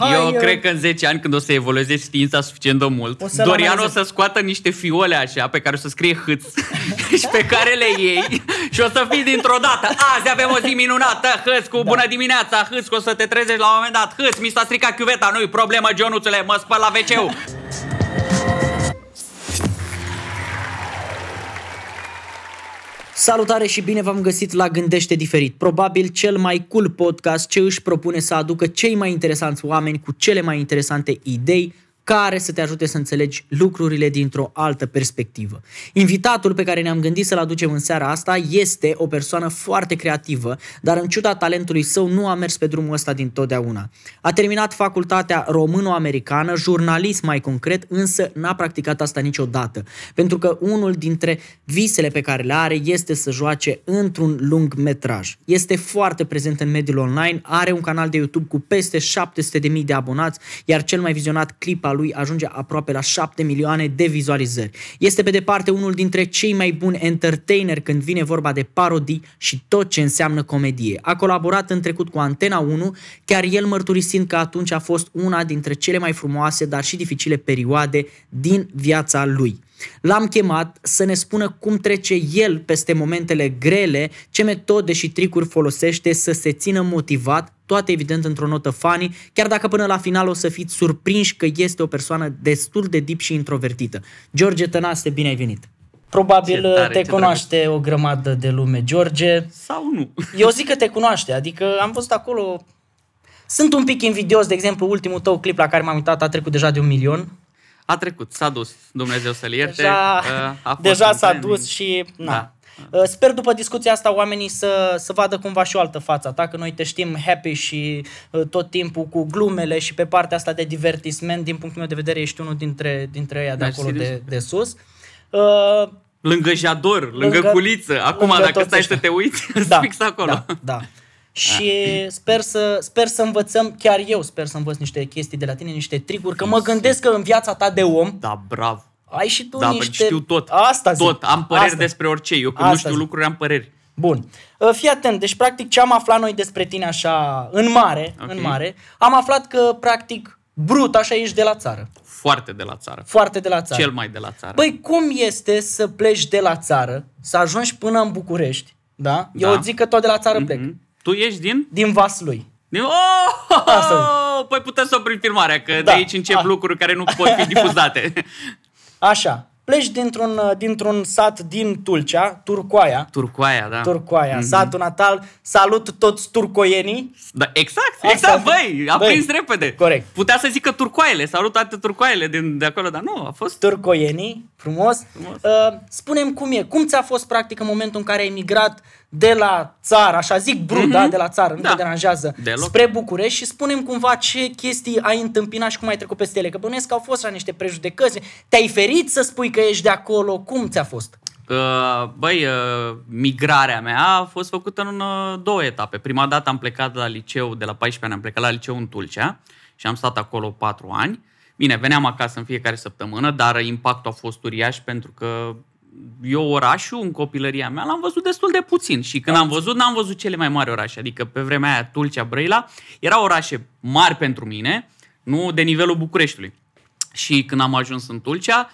Hai, Eu eu- cred că în 10 ani, când o să evolueze știința suficient de mult, O să-l Dorian o analizăm. să scoată niște fiole așa, pe care o să scrie hâț și pe care le iei și o să fii dintr-o dată. Azi avem o zi minunată, hâț cu bună dimineața, hâț că o să te trezești la un moment dat, hâț, mi s-a stricat chiuveta, nu-i problemă, Ionuțule, mă spăl la wc Salutare și bine v-am găsit la Gândește Diferit, probabil cel mai cool podcast ce își propune să aducă cei mai interesanți oameni cu cele mai interesante idei care să te ajute să înțelegi lucrurile dintr-o altă perspectivă. Invitatul pe care ne-am gândit să-l aducem în seara asta este o persoană foarte creativă, dar în ciuda talentului său nu a mers pe drumul ăsta din totdeauna. A terminat facultatea româno-americană, jurnalist mai concret, însă n-a practicat asta niciodată, pentru că unul dintre visele pe care le are este să joace într-un lung metraj. Este foarte prezent în mediul online, are un canal de YouTube cu peste 700.000 de abonați, iar cel mai vizionat clip al lui ajunge aproape la 7 milioane de vizualizări. Este pe departe unul dintre cei mai buni entertaineri când vine vorba de parodii și tot ce înseamnă comedie. A colaborat în trecut cu Antena 1, chiar el mărturisind că atunci a fost una dintre cele mai frumoase, dar și dificile perioade din viața lui. L-am chemat să ne spună cum trece el peste momentele grele, ce metode și tricuri folosește să se țină motivat, toate evident într-o notă funny, chiar dacă până la final o să fiți surprinși că este o persoană destul de deep și introvertită. George Tănase, bine ai venit! Probabil Ce tare, te ce cunoaște o grămadă de lume, George. sau nu. Eu zic că te cunoaște, adică am văzut acolo... Sunt un pic invidios, de exemplu, ultimul tău clip la care m-am uitat a trecut deja de un milion. A trecut, s-a dus, Dumnezeu să-l ierte. Deja, uh, a fost deja un s-a trending. dus și... Na. Da. Uh, Sper după discuția asta oamenii să, să vadă cumva și o altă față ta, că noi te știm happy și uh, tot timpul cu glumele și pe partea asta de divertisment, din punctul meu de vedere ești unul dintre, dintre ei de Mersi, acolo de, serios. de sus. Uh, Lângă jador, lângă, Lângă- culiță. Acum, lângă dacă toți stai ăștia. să te uiți, da, fix acolo. Da, da. Și sper să, sper să învățăm, chiar eu sper să învăț niște chestii de la tine, niște tricuri, că mă gândesc că în viața ta de om Da, bravo. ai și tu Da, niște... niște... știu tot. Asta zic. Tot. Am păreri Asta. despre orice. Eu când nu Asta știu zic. lucruri, am păreri. Bun. Uh, Fii atent, deci practic ce am aflat noi despre tine așa în mare, Ok. în mare, am aflat că practic brut așa ești de la țară. Foarte de la țară. Foarte de la țară. Cel mai de la țară. Băi, cum este să pleci de la țară, să ajungi până în București, da? Da. Eu zic că tot de la țară plec. Mhm. Tu ești din? Din Vaslui. din... Oh! Asta Păi putem să oprim filmarea, că Da. de aici încep Ah. lucruri care nu pot fi difuzate. Așa. Pleci dintr-un, uh, dintr-un sat din Tulcea, Turcoaia. Turcoaia, da. Turcoaia, satul natal. Salut toți turcoienii. Da, exact, Asta- exact, băi, a Băi, prins repede. corect. Putea să zică turcoaiele, salut toate turcoaiele din, de acolo, dar nu, a fost... turcoienii, frumos. Frumos. Uh, spunem cum e, cum ți-a fost practic în momentul în care ai migrat de la țară, așa zic brut, da, de la țară, nu Da. te deranjează, Deloc. spre București și spunem cumva ce chestii ai întâmpinat și cum ai trecut peste ele, că bănuiesc că au fost așa niște prejudecăți, te-ai ferit să spui că ești de acolo, cum ți-a fost? Uh, băi, uh, migrarea mea a fost făcută în uh, două etape. Prima dată am plecat la liceu, de la 14 ani am plecat la liceu în Tulcea și am stat acolo 4 ani. Bine, veneam acasă în fiecare săptămână, dar impactul a fost uriaș pentru că eu orașul în copilăria mea l-am văzut destul de puțin și când am văzut, n-am văzut cele mai mari orașe. Adică pe vremea aia Tulcea, Brăila, erau orașe mari pentru mine, nu de nivelul Bucureștiului. Și când am ajuns în Tulcea,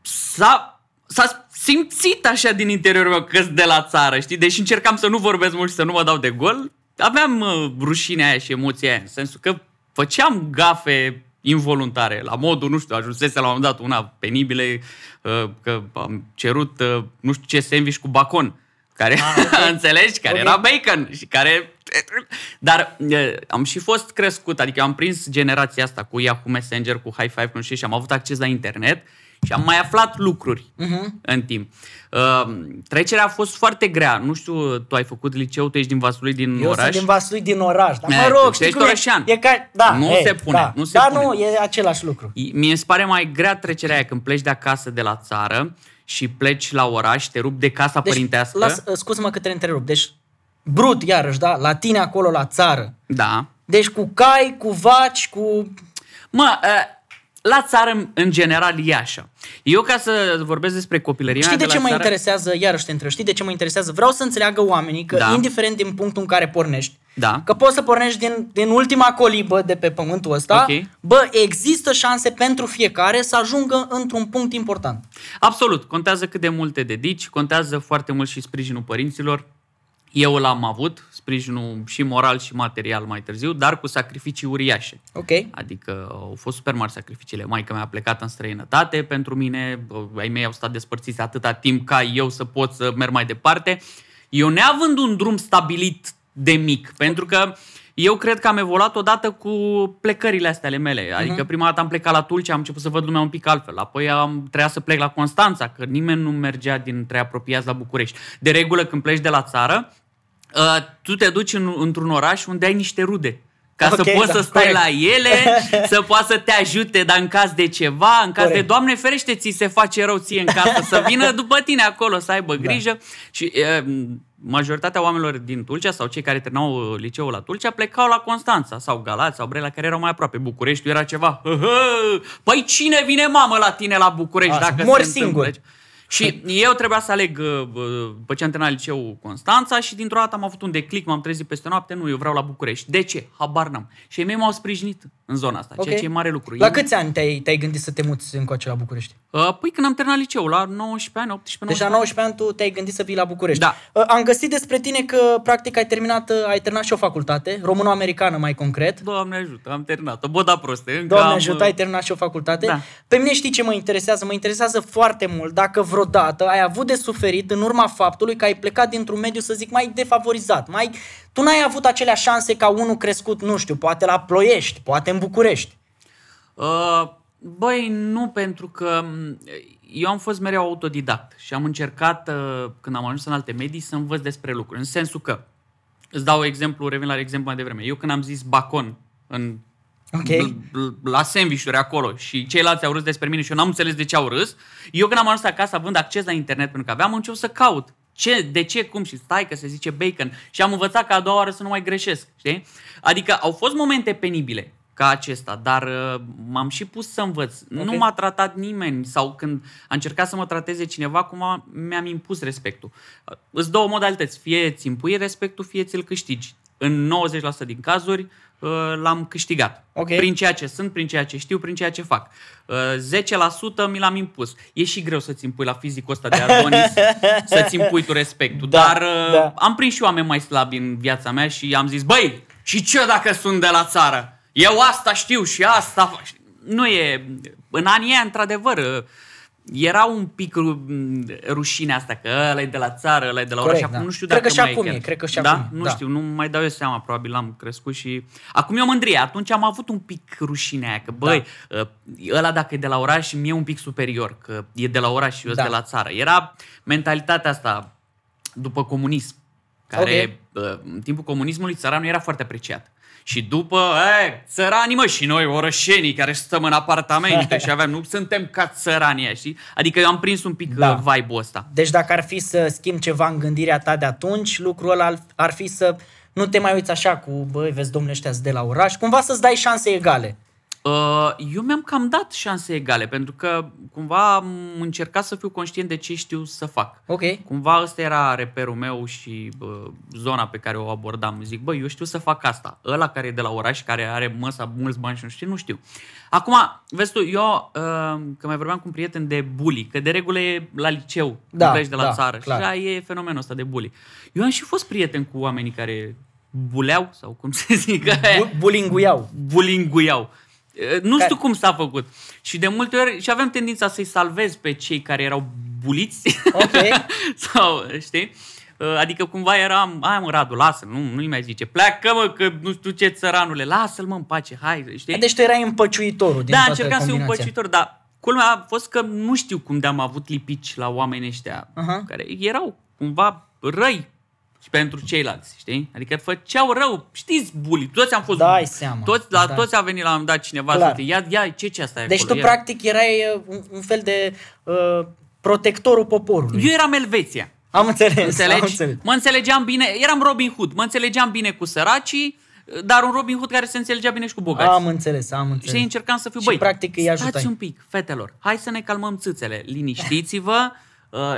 s-a, s-a simțit așa din interiorul meu că de la țară, știi? Deși încercam să nu vorbesc mult și să nu mă dau de gol, aveam uh, rușinea aia și emoția aia, în sensul că făceam gafe involuntare, la modul, nu știu, ajunsese la un moment dat una penibile, uh, că am cerut, uh, nu știu ce, sandwich cu bacon, care, Ah, ok. înțelegi, care Ok. era bacon și care... Dar uh, am și fost crescut, adică am prins generația asta cu Yahoo Messenger, cu High Five, nu știu, și am avut acces la internet și am mai aflat lucruri Mhm. în timp. Uh, trecerea a fost foarte grea. Nu știu, tu ai făcut liceu, tu ești din Vaslui, din Eu oraș. sunt din Vaslui, din oraș, dar E, mă rog, tu știi ești cum e? orășean. E ca, da, Nu e, se pune, da. nu se da, pune. nu, e același lucru. Mie îmi pare mai grea trecerea aia când pleci de acasă de la țară și pleci la oraș, te rup de casa Deci, părintească. las, scuză-mă că te întrerup. Deci, brut, iarăși, da? La tine acolo, la țară. Da. Deci cu cai, cu vaci, cu... Mă, uh, la țară, în general, e așa. Eu, ca să vorbesc despre copilăria Știi mea de de ce la mă țară, interesează, iarăși te întreb, știi de ce mă interesează? Vreau să înțeleagă oamenii că, Da. indiferent din punctul în care pornești, Da. că poți să pornești din, din ultima colibă de pe pământul ăsta, Ok. bă, există șanse pentru fiecare să ajungă într-un punct important. Absolut. Contează cât de mult te dedici, contează foarte mult și sprijinul părinților. Eu l-am avut, sprijinul și moral și material mai târziu, dar cu sacrificii uriașe. Ok? Adică au fost super mari sacrificiile. Maica mea a plecat în străinătate pentru mine, bă, ai mei au stat despărțiți atâta timp ca eu să pot să merg mai departe. Eu neavând un drum stabilit de mic, pentru că eu cred că am evoluat odată cu plecările astea ale mele. Adică prima dată am plecat la Tulcea, am început să văd lumea un pic altfel. Apoi am trebuia să plec la Constanța, că nimeni nu mergea dintre apropiați la București. De regulă, când pleci de la țară, uh, tu te duci în, într-un oraș unde ai niște rude. Ca Ok, să poți da, să stai corect. la ele, să poți să te ajute, dar în caz de ceva, în caz Corect. de Doamne ferește, ți se face rău ție în casă, să vină după tine acolo, să aibă Da. grijă. Și e, majoritatea oamenilor din Tulcea sau cei care terminau uh, liceul la Tulcea plecau la Constanța sau Galați sau Brela, care erau mai aproape. Bucureștiul era ceva. "Hă, hă, Păi cine vine mamă la tine la București Așa, dacă mori se întâmplă? singur. Și eu trebuia să aleg, uh, uh, după ce am terminat liceul Constanța și dintr-o dată am avut un declic, m-am trezit peste noapte, nu, eu vreau la București. De ce? Habar n-am. Și ei mei m-au sprijinit în zona asta, ceea Ok. ce e mare lucru. La Eu- câți ani te-ai, te-ai gândit să te muți încoace la București? Uh, Păi când am terminat liceul, la 19 ani, 18, 19 Deja la 19 ani tu te-ai gândit să vii la București. Da. Uh, Am găsit despre tine că practic ai terminat, uh, ai terminat și o facultate, româno-americană mai concret. Doamne ajută, am terminat-o. Boda proste. Încă Doamne am, ajută, ai terminat și o facultate. Da. Pe mine știi ce mă interesează? Mă interesează foarte mult dacă vreodată ai avut de suferit în urma faptului că ai plecat dintr-un mediu, să zic, mai defavorizat. Mai... Tu n-ai avut acelea șanse ca unul crescut, nu știu, poate la Ploiești, poate în București. Uh, băi, nu, pentru că m, eu am fost mereu autodidact și am încercat, uh, când am ajuns în alte medii, să învăț despre lucruri. În sensul că, îți dau exemplu, revin la exemplu mai devreme. Eu când am zis bacon în Ok. l- l- la sandvișuri acolo și ceilalți au râs despre mine și eu n-am înțeles de ce au râs, eu când am ajuns acasă având acces la internet pentru că aveam, am început să caut. Ce, de ce, cum și stai că se zice bacon și am învățat ca a doua oară să nu mai greșesc, știi? Adică au fost momente penibile ca acesta, dar uh, m-am și pus să învăț. Ok. Nu m-a tratat nimeni sau când a încercat să mă trateze cineva, cum a, mi-am impus respectul. Uh, Îți două modalități, fie ți impui respectul, fie ți-l câștigi. În 90% din cazuri uh, l-am câștigat. Ok. Prin ceea ce sunt, prin ceea ce știu, prin ceea ce fac. Uh, 10% mi l-am impus. E și greu să-ți impui la fizicul ăsta de Adonis, să-ți impui tu respectul. Da, Dar uh, da. am prins și oameni mai slabi în viața mea și am zis, băi, și ce dacă sunt de la țară? Eu asta știu și asta fac. Nu e... În anii aia, într-adevăr, uh, era un pic ru- rușinea asta, că ăla e de la țară, ăla e de la Corect, oraș. Acum da. nu știu Cred dacă că și mai acum chiar. e, cred că și da? acum e, Nu da. știu, nu mai dau eu seama, probabil am crescut și... Acum e o mândrie, atunci am avut un pic rușinea aia, că băi, da. ăla dacă e de la oraș, mie e un pic superior, că e de la oraș și eu Da. sunt de la țară. Era mentalitatea asta după comunism, care okay. în timpul comunismului țăranul era foarte apreciat. Și după, e, țăranii mă, și noi orășenii care stăm în apartamente și avem, nu suntem ca țăranii ăia, știi? Adică eu am prins un pic Da. da. vibe-ul ăsta. Deci dacă ar fi să schimbi ceva în gândirea ta de atunci, lucrul ăla ar- ar fi să nu te mai uiți așa cu, băi, vezi, domnule, ăștia de la oraș, cumva să-ți dai șanse egale. Uh, Eu mi-am cam dat șanse egale, pentru că cumva am încercat să fiu conștient de ce știu să fac. Ok. Cumva ăsta era reperul meu și bă, zona pe care o abordam. Zic, bă, eu știu să fac asta. Ăla care e de la oraș, care are măsa mulți bani și nu știu, nu știu. Acum, vezi tu, eu, uh, că mai vorbeam cu un prieten de bully, că de regulă e la liceu, Da, când pleci de la da, țară. clar. Și da, e fenomenul ăsta de bully. Eu am și fost prieten cu oamenii care buleau, sau cum se zice, Bu- bulinguiau. bulinguiau. E, Nu Care- știu cum s-a făcut. Și de multe ori și avem tendința să-i salvez pe cei care erau buliți. Ok. Sau, știi? Uh, Adică cumva eram, hai mă Radu, lasă, nu, nu-i mai zice, pleacă mă că nu știu ce țăranule, lasă-l mă în pace, hai, știi? Deci tu erai împăciuitorul din da, toată încercam să fiu un combinația. păcitor, dar culmea a fost că nu știu cum de-am avut lipici la oamenii ăștia, Aha. care erau cumva răi și pentru ceilalți, știi? Adică făceau rău, știți, bully, toți am fost Dai seama, toți, la da. toți a venit la un moment dat cineva Clar. să te ia, ia, ce ce asta e Deci acolo? tu Ia. practic erai uh, un, un fel de uh, protectorul poporului. Eu eram Elveția. Am înțeles, am Înțelegi? înțeles. Mă înțelegeam bine, eram Robin Hood, mă înțelegeam bine cu săracii, dar un Robin Hood care se înțelegea bine și cu bogați. Am înțeles, am înțeles. Și încercam să fiu, Și băi, practic îi stați ajutai. un pic, fetelor, hai să ne calmăm țâțele, liniștiți-vă, uh,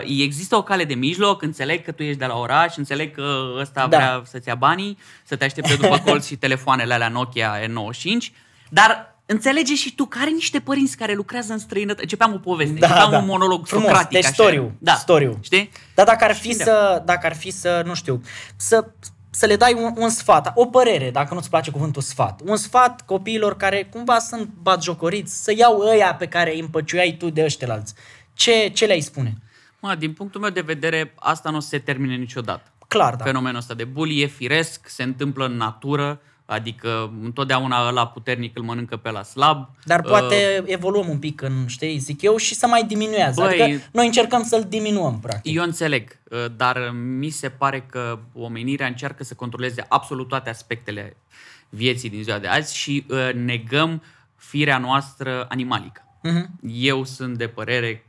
există o cale de mijloc, înțeleg că tu ești de la oraș, înțeleg că ăsta Da. vrea să-ți ia banii, să te aștepte după colț și telefoanele alea Nokia N95, dar înțelege și tu că are niște părinți care lucrează în străinătate. Începeam o poveste, Da, începeam da. un monolog Frumos, socratic. deci așa. storiu, Da, storiu. Știi? Dar dacă ar fi Și da. să, dacă ar fi să, nu știu, să, să le dai un, un sfat, o părere, dacă nu-ți place cuvântul sfat, un sfat copiilor care cumva sunt batjocoriți, să iau ăia pe care îi împăciuiai tu de ăștilalți. Ce, ce le-ai spune? Mă, din punctul meu de vedere, asta nu o să se termine niciodată. Clar, da. Fenomenul ăsta de bully e firesc, se întâmplă în natură, adică întotdeauna ăla puternic îl mănâncă pe la slab. Dar Uh, poate evoluăm un pic în, știi, zic eu, și să mai diminuează. Băi- adică noi încercăm să-l diminuăm, practic. Eu înțeleg, uh, dar mi se pare că omenirea încearcă să controleze absolut toate aspectele vieții din ziua de azi și uh, negăm firea noastră animalică. Mhm. Eu sunt de părere,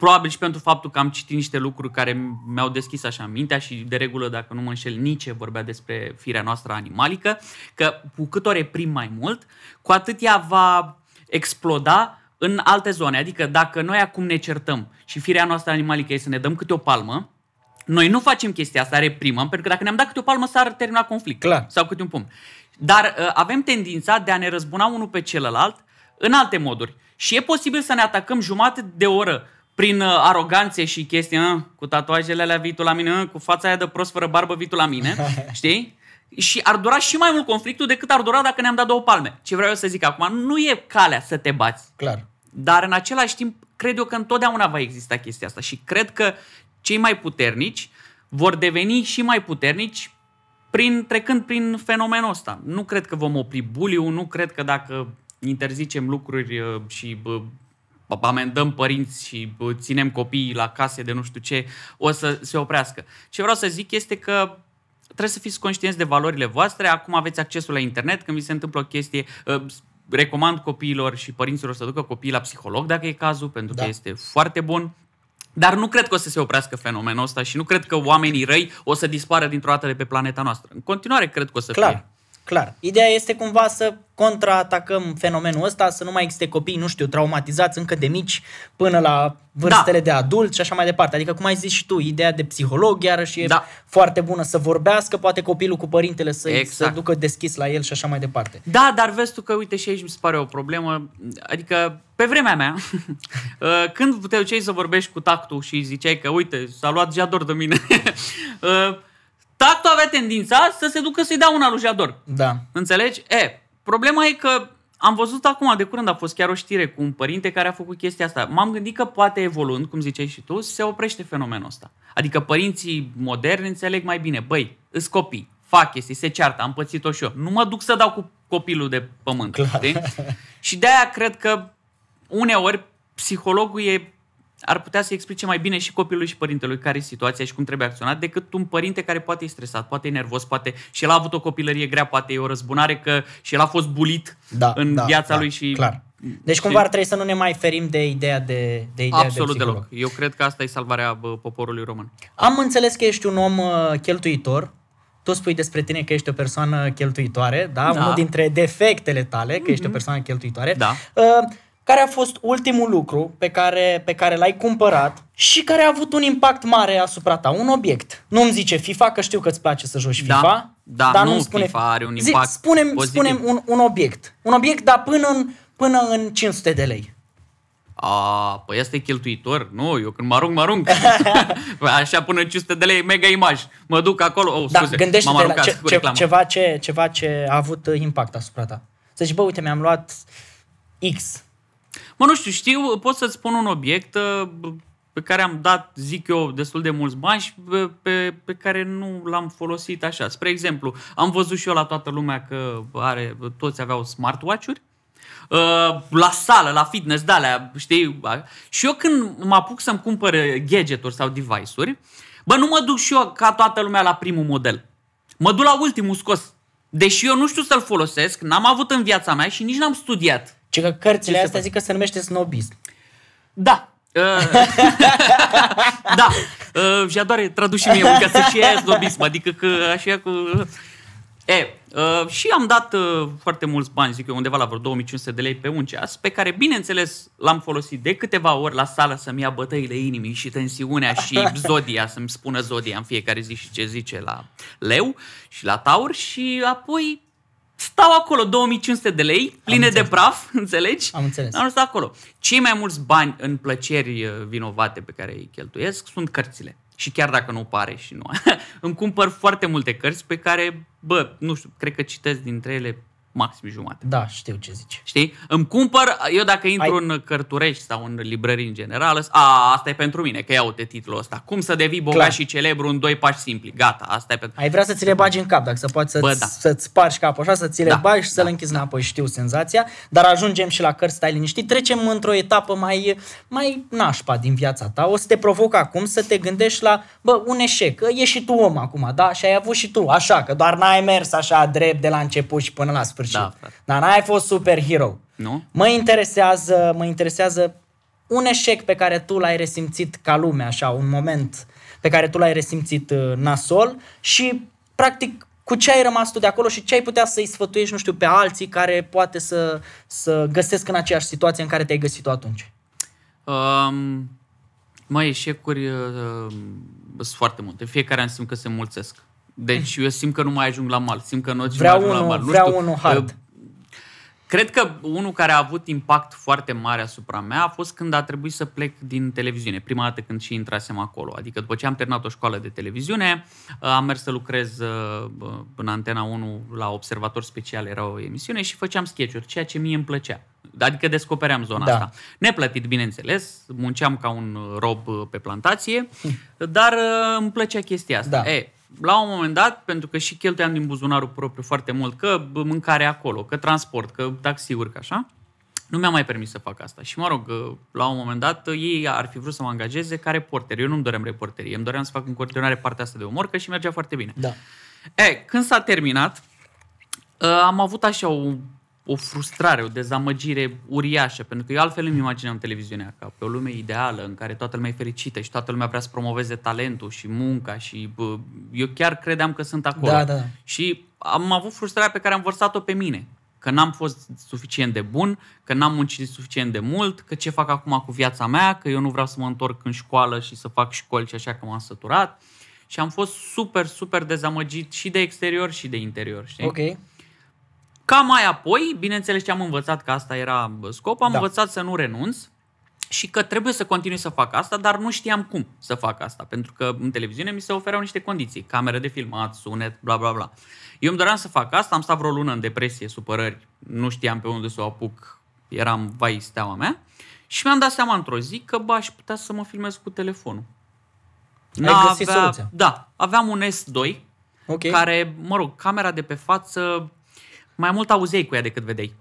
probabil și pentru faptul că am citit niște lucruri care mi-au deschis așa mintea și de regulă, dacă nu mă înșel, nici vorbea despre firea noastră animalică, că cu cât o reprim mai mult, cu atât ea va exploda în alte zone. Adică dacă noi acum ne certăm și firea noastră animalică e să ne dăm câte o palmă, noi nu facem chestia asta, reprimăm, pentru că dacă ne-am dat câte o palmă s-ar termina conflict. Clar. Sau câte un pumn. Dar uh, avem tendința de a ne răzbuna unul pe celălalt în alte moduri. Și e posibil să ne atacăm jumate de oră prin uh, aroganțe și chestii, uh, cu tatuajele alea vii tu la mine, uh, cu fața aia de prost fără barbă vii tu la mine, știi? Și ar dura și mai mult conflictul decât ar dura dacă ne-am dat două palme. Ce vreau eu să zic acum, nu e calea să te bați. Clar. Dar în același timp, cred eu că întotdeauna va exista chestia asta și cred că cei mai puternici vor deveni și mai puternici prin, trecând prin fenomenul ăsta. Nu cred că vom opri buliu, nu cred că dacă interzicem lucruri uh, și bă, amendăm părinți și bă, ținem copiii la case de nu știu ce, o să se oprească. Ce vreau să zic este că trebuie să fiți conștienți de valorile voastre. Acum aveți accesul la internet. Când vi se întâmplă o chestie, uh, recomand copiilor și părinților să ducă copiii la psiholog dacă e cazul, pentru Da. că este foarte bun. Dar nu cred că o să se oprească fenomenul ăsta și nu cred că oamenii răi o să dispară dintr-o dată de pe planeta noastră. În continuare cred că o să Clar, fie. Clar. Ideea este cumva să contraatacăm fenomenul ăsta, să nu mai existe copii, nu știu, traumatizați încă de mici până la vârstele Da. de adult și așa mai departe. Adică, cum ai zis și tu, ideea de psiholog iarăși e Da. foarte bună să vorbească, poate copilul cu părintele să, Exact. să ducă deschis la el și așa mai departe. Da, dar vezi tu că, uite, și aici mi se pare o problemă. Adică, pe vremea mea, uh, când te duceai să vorbești cu tactul și ziceai că, uite, s-a luat Jador de mine, uh, tactul avea tendința să se ducă să-i dea una lui Jador. Da. Înțelegi? E, problema e că am văzut acum, de curând a fost chiar o știre cu un părinte care a făcut chestia asta. M-am gândit că poate evoluând, cum ziceai și tu, se oprește fenomenul ăsta. Adică părinții moderni înțeleg mai bine. Băi, îs copii, fac chestii, se ceartă, am pățit-o și eu. Nu mă duc să dau cu copilul de pământ. Clar. Știi? Și de-aia cred că uneori psihologul e ar putea să explice mai bine și copilului și părintelui care e situația și cum trebuie acționat decât un părinte care poate e stresat, poate e nervos, poate și el a avut o copilărie grea, poate e o răzbunare că și el a fost bulit Da, în da, viața da, lui și Clar. Deci știi? cumva ar trebui să nu ne mai ferim de ideea de, de ideea Absolut de psiholog. deloc. Eu cred că asta e salvarea bă, poporului român. Am înțeles că ești un om uh, cheltuitor. Tu spui despre tine că ești o persoană cheltuitoare, da? Da. Mhm. Unul dintre defectele tale, că ești o persoană cheltuitoare. Da. Uh, care a fost ultimul lucru pe care, pe care l-ai cumpărat și care a avut un impact mare asupra ta? Un obiect. Nu-mi zice FIFA, că știu că îți place să joci Da. FIFA. Da, dar nu, nu-mi spune FIFA are un Zi, impact spune-mi, pozitiv. spune un, un obiect. Un obiect, dar până în, până în 500 de lei. A, păi asta e cheltuitor? Nu, eu când mă arunc, mă arunc. Așa până în 500 de lei, mega imaj. Mă duc acolo, oh, Da, scuze, m-am gândește-te la aruncat ce, cu ce, reclamă. ceva, ce, ceva ce a avut uh, impact asupra ta. Să zici, bă, uite, mi-am luat X. Mă, nu știu, știu, pot să-ți spun un obiect uh, pe care am dat, zic eu, destul de mulți bani și pe, pe, pe care nu l-am folosit așa. Spre exemplu, am văzut și eu la toată lumea că are, toți aveau smartwatch-uri. Uh, la sală, la fitness, de alea, știi? Și eu când mă apuc să-mi cumpăr uh, gadgeturi sau device-uri, bă, nu mă duc și eu ca toată lumea la primul model. Mă duc la ultimul scos. Deși eu nu știu să-l folosesc, n-am avut în viața mea și nici n-am studiat. Ce că cărțile se astea face? zic că se numește snobism. Da. Uh, da. Uh, Jadoare, traduci și mie, ca să și aia snobism, adică că așa cu... E, uh, și am dat uh, foarte mulți bani, zic eu, undeva la vreo 2500 de lei pe un ceas, pe care, bineînțeles, l-am folosit de câteva ori la sală să-mi ia bătăile inimii și tensiunea și zodia, să-mi spună zodia în fiecare zi și ce zice la leu și la taur și apoi stau acolo 2500 de lei, pline de praf, înțelegi? Am înțeles. Am stat acolo. Cei mai mulți bani în plăceri uh, vinovate pe care îi cheltuiesc sunt cărțile. Și chiar dacă nu pare și nu, îmi cumpăr foarte multe cărți pe care, bă, nu știu, cred că citesc dintre ele maxim jumate. Da, știu ce zici. Știi? Îmi cumpăr, eu dacă intru Ai- în cărturești sau în librării în general, a, asta e pentru mine, că iau te titlul ăsta. Cum să devii bogat Clar. și celebru în doi pași simpli. Gata, asta e pentru... Ai vrea să ți le bagi în cap, dacă să poți să-ți, Bă, da. să-ți spargi capul așa, să ți le Da, bagi și să da, le închizi înapoi. Știu senzația, dar ajungem și la cărți, stai liniștit. Trecem într-o etapă mai, mai nașpa din viața ta. O să te provoc acum să te gândești la, bă, un eșec. Că E și tu om acum, da? Și ai avut și tu, așa, că doar n-ai mers așa drept de la început și până la sfârșit. Da, frate. Dar n-ai fost superhero. Nu? Mă interesează, mă interesează un eșec pe care tu l-ai resimțit ca lume, așa, un moment pe care tu l-ai resimțit uh, nasol și, practic, cu ce ai rămas tu de acolo și ce ai putea să-i sfătuiești, nu știu, pe alții care poate să, să găsesc în aceeași situație în care te-ai găsit tu atunci. Um, mai eșecuri uh, sunt foarte multe. Fiecare an simt că se mulțesc. Deci eu simt că nu mai ajung la mal. Simt că nu mai Vreau ajung la unul, mal. Nu vreau știu, unul hard. uh, Cred că unul care a avut impact foarte mare asupra mea a fost când a trebuit să plec din televiziune, prima dată când și intrasem acolo. Adică după ce am terminat o școală de televiziune, am mers să lucrez uh, în Antena 1 la Observator Special, era o emisiune și făceam sketch-uri, ceea ce mie îmi plăcea. Adică descopeream zona Da. asta. Neplătit, bineînțeles, munceam ca un rob uh, pe plantație, dar uh, îmi plăcea chestia asta. Da. E, la un moment dat, pentru că și cheltuiam din buzunarul propriu foarte mult, că bă, mâncare acolo, că transport, că taxiuri, că așa, nu mi-am mai permis să fac asta. Și mă rog, la un moment dat, ei ar fi vrut să mă angajeze ca reporter. Eu nu-mi doream reporterie, îmi doream să fac în continuare partea asta de umor, că și mergea foarte bine. Da. E, când s-a terminat, uh, am avut așa o, o frustrare, o dezamăgire uriașă, pentru că eu altfel îmi imaginam televiziunea ca pe o lume ideală în care toată lumea e fericită și toată lumea vrea să promoveze talentul și munca și bă, eu chiar credeam că sunt acolo. Da, da, da. Și am avut frustrarea pe care am vărsat-o pe mine. Că n-am fost suficient de bun, că n-am muncit suficient de mult, că ce fac acum cu viața mea, că eu nu vreau să mă întorc în școală și să fac școli și așa că m-am săturat. Și am fost super, super dezamăgit și de exterior și de interior, știi? Ok. Ca mai apoi, bineînțeles ce am învățat că asta era scop, am Da. învățat să nu renunț și că trebuie să continui să fac asta, dar nu știam cum să fac asta, pentru că în televiziune mi se ofereau niște condiții, cameră de filmat, sunet, bla bla bla. Eu îmi doream să fac asta, am stat vreo lună în depresie, supărări, nu știam pe unde să o apuc, eram vai steaua mea și mi-am dat seama într-o zi că bă, aș putea să mă filmez cu telefonul. Ai găsit soluția. Da, aveam un S2 Ok. care, mă rog, camera de pe față, mai mult auzeai cu ea decât vedeai.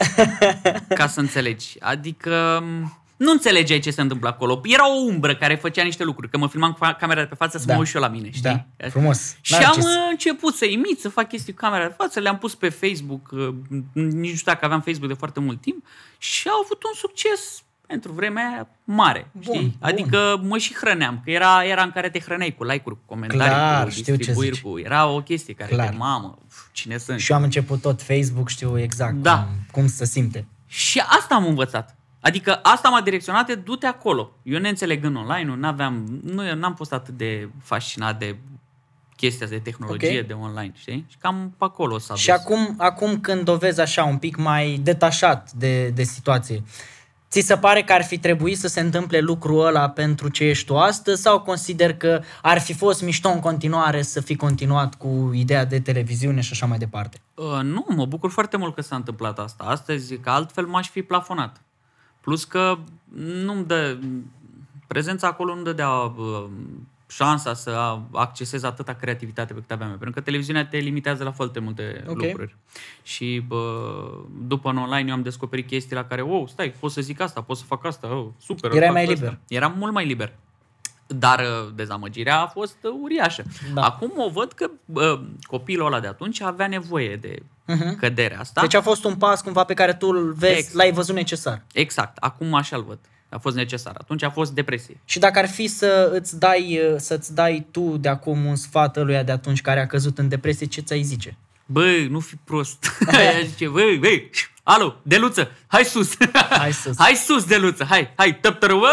ca să înțelegi. Adică m, nu înțelegeai ce se întâmplă acolo. Era o umbră care făcea niște lucruri. Că mă filmam cu camera de pe față să Da. mă uit și eu la mine, știi? Da, frumos. Și Narcis. am uh, început să imit, să fac chestii cu camera de față, le-am pus pe Facebook, uh, nici nu știu dacă aveam Facebook de foarte mult timp și au avut un succes pentru vremea aia mare, Bun, știi? bun. Adică mă și hrăneam, că era era în care te hrăneai cu like-uri, cu comentarii, Clar, cu știu ce distribuiri, zici. cu... Era o chestie care Clar. de mamă, uf, cine sunt? Și eu am început tot Facebook, știu exact Da. cum, cum să simte. Și asta am învățat. Adică asta m-a direcționat de du-te acolo. Eu neînțelegând online, nu aveam, nu, eu n-am fost atât de fascinat de chestia asta de tehnologie, Ok. de online, știi? Și cam pe acolo s-a Și dus. acum, acum când o vezi așa un pic mai detașat de, de situație, ți se pare că ar fi trebuit să se întâmple lucrul ăla pentru ce ești tu astăzi sau consider că ar fi fost mișto în continuare să fi continuat cu ideea de televiziune și așa mai departe? Uh, nu, mă bucur foarte mult că s-a întâmplat asta astăzi, că altfel m-aș fi plafonat. Plus că nu-mi dă, prezența acolo nu dădea uh, șansa să accesez atâta creativitate pe cât aveam eu. Pentru că televiziunea te limitează la foarte multe Ok. lucruri. Și bă, după în online eu am descoperit chestii la care, wow, stai, pot să zic asta, pot să fac asta, oh, super. Erai fac mai asta. liber. Eram mult mai liber. Dar uh, dezamăgirea a fost uh, uriașă. Da. Acum o văd că uh, copilul ăla de atunci avea nevoie de Mhm. căderea asta. Deci a fost un pas cumva pe care tu îl vezi, Exact. l-ai văzut necesar. Exact. Acum așa îl văd. A fost necesar. Atunci a fost depresie. Și dacă ar fi să îți dai, să-ți dai tu de acum un sfat ăluia de atunci care a căzut în depresie, ce ți-ai zice? Băi, nu fi prost. Aia zice, băi, băi, alo, Deluță, hai sus. Hai sus. hai sus, Deluță, hai, hai, tăptărăvă,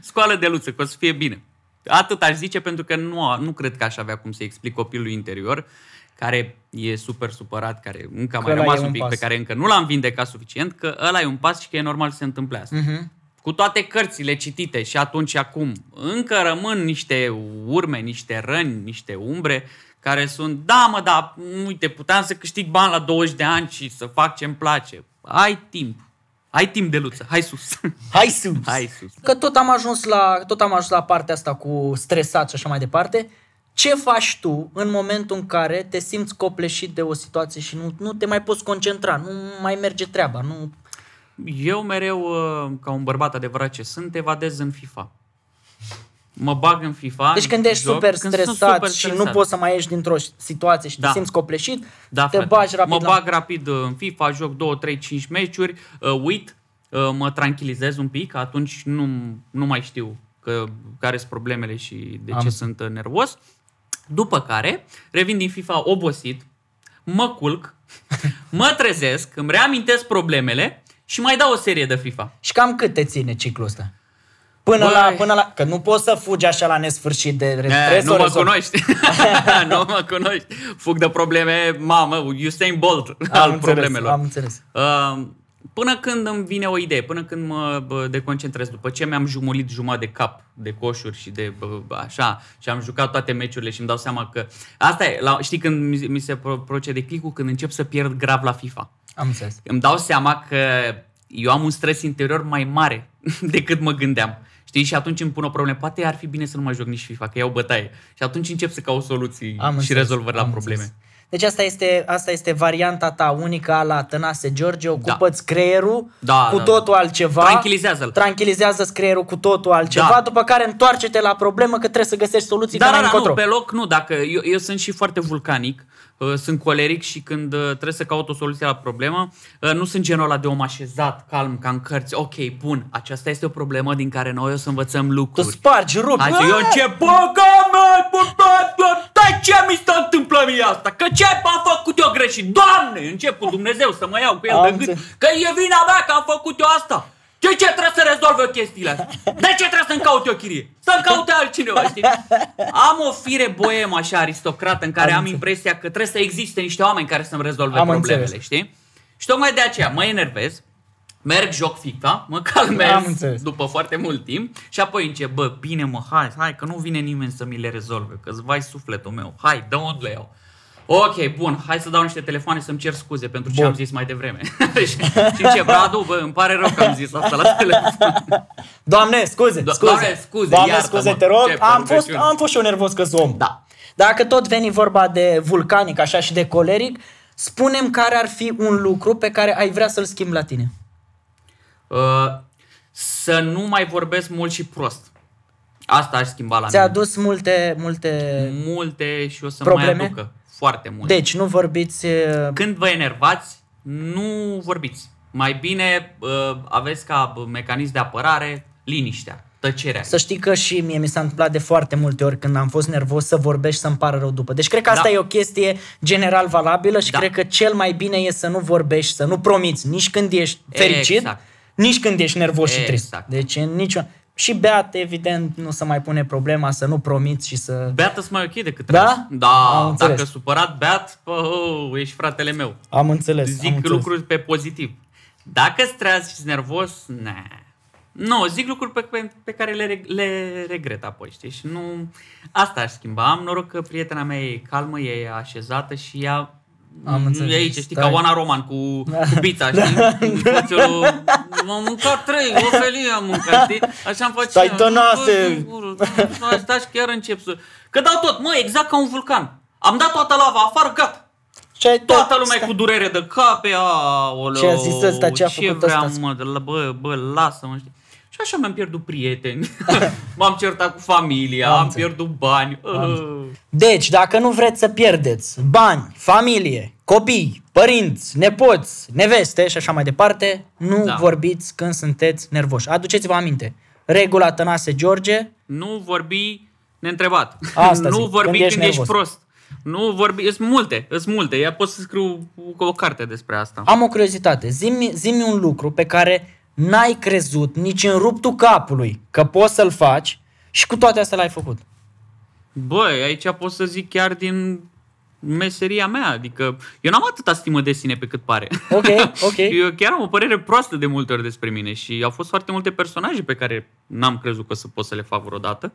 scoală Deluță, că o să fie bine. Atât aș zice pentru că nu, nu cred că aș avea cum să explic copilului interior care e super supărat, care încă a mai ăla rămas e un un pic, pas. pe care încă nu l-am vindecat suficient, că ăla e un pas și că e normal să se întâmple asta. Mhm. Cu toate cărțile citite și atunci și acum, încă rămân niște urme, niște răni, niște umbre care sunt, da mă, da, uite, puteam să câștig bani la 20 de ani și să fac ce-mi place. Ai timp. Ai timp de luță. Hai sus. Hai sus! Hai sus. Că tot am ajuns la, tot am ajuns la partea asta cu stresat și așa mai departe. Ce faci tu în momentul în care te simți copleșit de o situație și nu, nu te mai poți concentra, nu mai merge treaba, nu... Eu mereu, uh, ca un bărbat adevărat ce sunt, evadez în FIFA. Mă bag în FIFA. Deci când ești joc, super când stresat sunt super și nu stresat. poți să mai ieși dintr-o situație și Da. te simți copleșit, Da, te frate. bagi rapid Mă la... bag rapid uh, în FIFA, joc 2, 3, 5 meciuri, uh, uit, uh, mă tranquilizez un pic, atunci nu, nu mai știu că, care sunt problemele și de Am ce înțeles. sunt uh, nervos. După care, revin din FIFA obosit, mă culc, mă trezesc, îmi reamintesc problemele și mai dau o serie de FIFA. Și cam cât te ține ciclul ăsta? Până Băi. la, până la... Că nu poți să fugi așa la nesfârșit de... E, trebuie să nu o mă rezolvi. cunoști. nu mă cunoști. Fug de probleme, mamă, Usain Bolt Am al înțeles, problemelor. Am înțeles. Uh, Până când îmi vine o idee, până când mă bă, deconcentrez, după ce mi-am jumulit jumătate de cap de coșuri și de bă, bă, așa, și am jucat toate meciurile și îmi dau seama că... Asta e, la, știi când mi, mi se pro- procede clicul? Când încep să pierd grav la FIFA. Am înțeles. Îmi dau seama că eu am un stres interior mai mare decât mă gândeam. Știi? Și atunci îmi pun o problemă. Poate ar fi bine să nu mai joc nici FIFA, că iau bătaie. Și atunci încep să caut soluții Am și înțeles, rezolvări la am probleme. înțeles. Deci asta este, asta este varianta ta unică a la Tănase George, ocupă-ți creierul Da, cu da, totul altceva. Tranquilizează-l. Tranquilizează-ți creierul cu totul altceva, Da. după care întoarce-te la problemă că trebuie să găsești soluții Da, că da, n-ai da, nu, încotro. pe loc nu. Dacă eu, eu sunt și foarte vulcanic, uh, sunt coleric și când uh, trebuie să caut o soluție la problemă, uh, nu sunt genul ăla de om așezat, calm, ca în cărți. Ok, bun, aceasta este o problemă din care noi o să învățăm Tu lucruri. spargi, rupi. Hai să eu încep, bă, mă, bă, bă, bă, de ce mi se întâmplă mie asta? Că ce am făcut eu greșit? Doamne, încep cu Dumnezeu să mă iau cu el Am de gât, înțeles. că e vina mea că am făcut eu asta. De ce trebuie să rezolv eu chestiile astea? De ce trebuie să-mi caut eu chirie? Să-mi caute altcineva, știi? Am o fire boemă așa aristocrată în care Am am, înțeles. impresia că trebuie să existe niște oameni care să-mi rezolve Am problemele, înțeles. știi? Și tocmai de aceea mă enervez, merg, joc FIFA, mă calmez Am înțeles. după foarte mult timp și apoi încep, bă, bine mă, hai, hai, că nu vine nimeni să mi le rezolve, că-ți vai sufletul meu, hai, dă unde le iau. Ok, bun, hai să dau niște telefoane să-mi cer scuze pentru ce Bun. am zis mai devreme. și, și ce, Radu, bă, îmi pare rău că am zis asta la telefon. Doamne, scuze, Do- scuze. Doamne, scuze, Doamne, iartă-mă. scuze, te rog. Ce Am fost, profesiune. am fost și eu nervos că om. Da. Dacă tot veni vorba de vulcanic așa și de coleric, spunem care ar fi un lucru pe care ai vrea să-l schimbi la tine. Uh, să nu mai vorbesc mult și prost. Asta aș schimba la Ți-a mine. adus multe, multe... Multe și o să Probleme? mai aducă. Foarte multe. Deci, nu vorbiți... uh, Când vă enervați, nu vorbiți. Mai bine uh, aveți ca uh, mecanism de apărare liniștea, tăcerea. Să știi că și mie mi s-a întâmplat de foarte multe ori când am fost nervos să vorbești să-mi pară rău după. Deci cred că asta Da. e o chestie general valabilă și Da. cred că cel mai bine e să nu vorbești, să nu promiți nici când ești fericit, Exact. nici când ești nervos și trist. Exact. Deci în nicio... Și Beat, evident, nu se mai pune problema să nu promiți și să... Beat îți mai ok decât Da? rest. Am Da, înțeles. dacă supărat, beat, pă, oh, ești fratele meu. Am înțeles. am Zic înțeles. lucruri pe pozitiv. Dacă streas și nervos, ne. Nu, zic lucruri pe, pe, pe care le, reg- le regret apoi, știi? Și nu... Asta aș schimba. Am noroc că prietena mea e calmă, e așezată și ea Am înțeles. E aici, știi, Stai. ca Oana Roman cu, cu pizza, știi? Facelul, am mâncat trei, o felie am mâncat, știi? Așa am face. Stai, tănase! Bă, gură, Stai, stai, și chiar încep să... Că dau tot, mă, exact ca un vulcan. Am dat toată lava afară, gata. Și ai tot- Toată lumea e stai. cu durere de cape, aoleu, Ce a zis ăsta, ce a ce făcut vreau, ăsta? mă, de la, bă, bă, lasă-mă, știi? Și așa mi-am pierdut prieteni, m-am certat cu familia, Am am, înțeles. pierdut bani. Uh. Deci, dacă nu vreți să pierdeți bani, familie, copii, părinți, nepoți, neveste și așa mai departe, nu Da. vorbiți când sunteți nervoși. Aduceți-vă aminte. Regula Tănase George, Nu vorbi neîntrebat. Asta nu zic, vorbi când când ești ești, nervos. prost. Nu vorbi, sunt multe, sunt multe. Ea pot să scriu o carte despre asta. Am o curiozitate. Zimi, zimi un lucru pe care n-ai crezut nici în ruptul capului că poți să-l faci și cu toate astea l-ai făcut. Băi, aici pot să zic chiar din meseria mea, adică eu n-am atâta stimă de sine pe cât pare. Ok, ok. Eu chiar am o părere proastă de multe ori despre mine și au fost foarte multe personaje pe care n-am crezut că să pot să le fac vreodată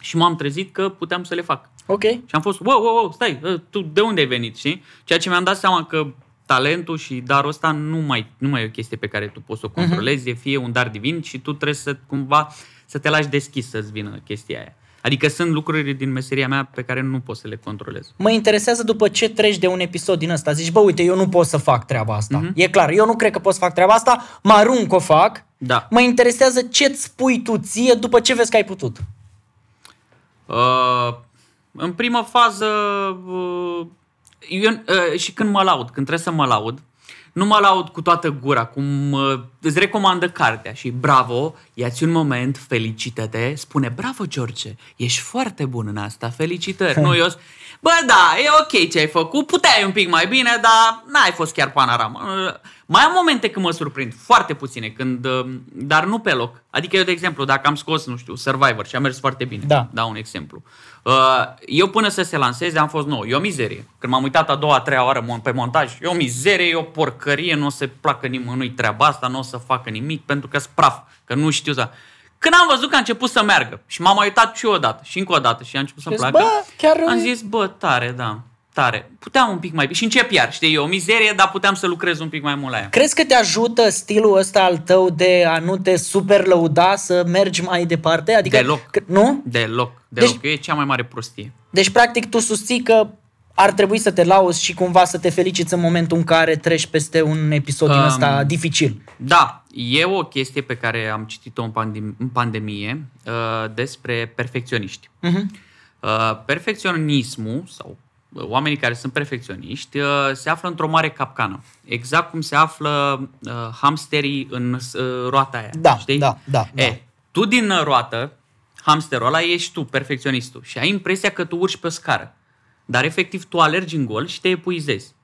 și m-am trezit că puteam să le fac. Ok. Și am fost, wow, wow, wow, stai, ă, tu de unde ai venit, știi? Ceea ce mi-am dat seama că talentul și darul ăsta nu mai, nu mai e o chestie pe care tu poți să o controlezi, uh-huh. e fie un dar divin și tu trebuie să cumva să te lași deschis să-ți vină chestia aia. Adică sunt lucruri din meseria mea pe care nu pot să le controlez. Mă interesează după ce treci de un episod din ăsta. Zici, bă, uite, eu nu pot să fac treaba asta. Mhm. Mm-hmm. E clar, eu nu cred că pot să fac treaba asta, mă arunc o fac. Da. Mă interesează ce-ți spui tu ție după ce vezi că ai putut. Uh, în prima fază, uh, eu, uh, și când mă laud, când trebuie să mă laud, nu mă laud cu toată gura, cum uh, îți recomandă cartea și bravo, ia-ți un moment, felicită-te, spune bravo George, ești foarte bun în asta, felicitări. nu, eu s- bă da, e ok ce ai făcut, puteai un pic mai bine, dar n-ai fost chiar panoramă. Uh, Mai am momente când mă surprind, foarte puține, când, uh, dar nu pe loc. Adică eu, de exemplu, dacă am scos, nu știu, Survivor și a mers foarte bine, Da. dau un exemplu. Uh, Eu până să se lanseze am fost nou. E o mizerie. Când m-am uitat a doua, a treia oară mon- pe montaj, e o mizerie, e o porcărie, nu o să placă nimănui treaba asta, nu o să facă nimic pentru că praf, că nu știu să... Când am văzut că a început să meargă și m-am mai uitat și eu odată și încă o dată și a început să-mi Zici, placă, bă, chiar- am zis, bă, tare, da, tare. Puteam un pic mai bine. Și încep iar, știi, e o mizerie, dar puteam să lucrez un pic mai mult la ea. Crezi că te ajută stilul ăsta al tău de a nu te super lăuda să mergi mai departe? Adică, Deloc. Că, nu? Deloc, deloc. Deci- e cea mai mare prostie. Deci, practic, tu susții că ar trebui să te lauzi și cumva să te feliciți în momentul în care treci peste un episod din Um, ăsta dificil. Da, e o chestie pe care am citit-o în, pandem- în pandemie uh, despre perfecționiști. Uh-huh. Uh, perfecționismul sau uh, oamenii care sunt perfecționiști uh, se află într-o mare capcană. Exact cum se află uh, hamsterii în uh, roata aia. Da, știi? da, da, da. E, tu din uh, roată, hamsterul ăla, ești tu, perfecționistul. Și ai impresia că tu urci pe o scară. Dar efectiv tu alergi în gol și te epuizezi.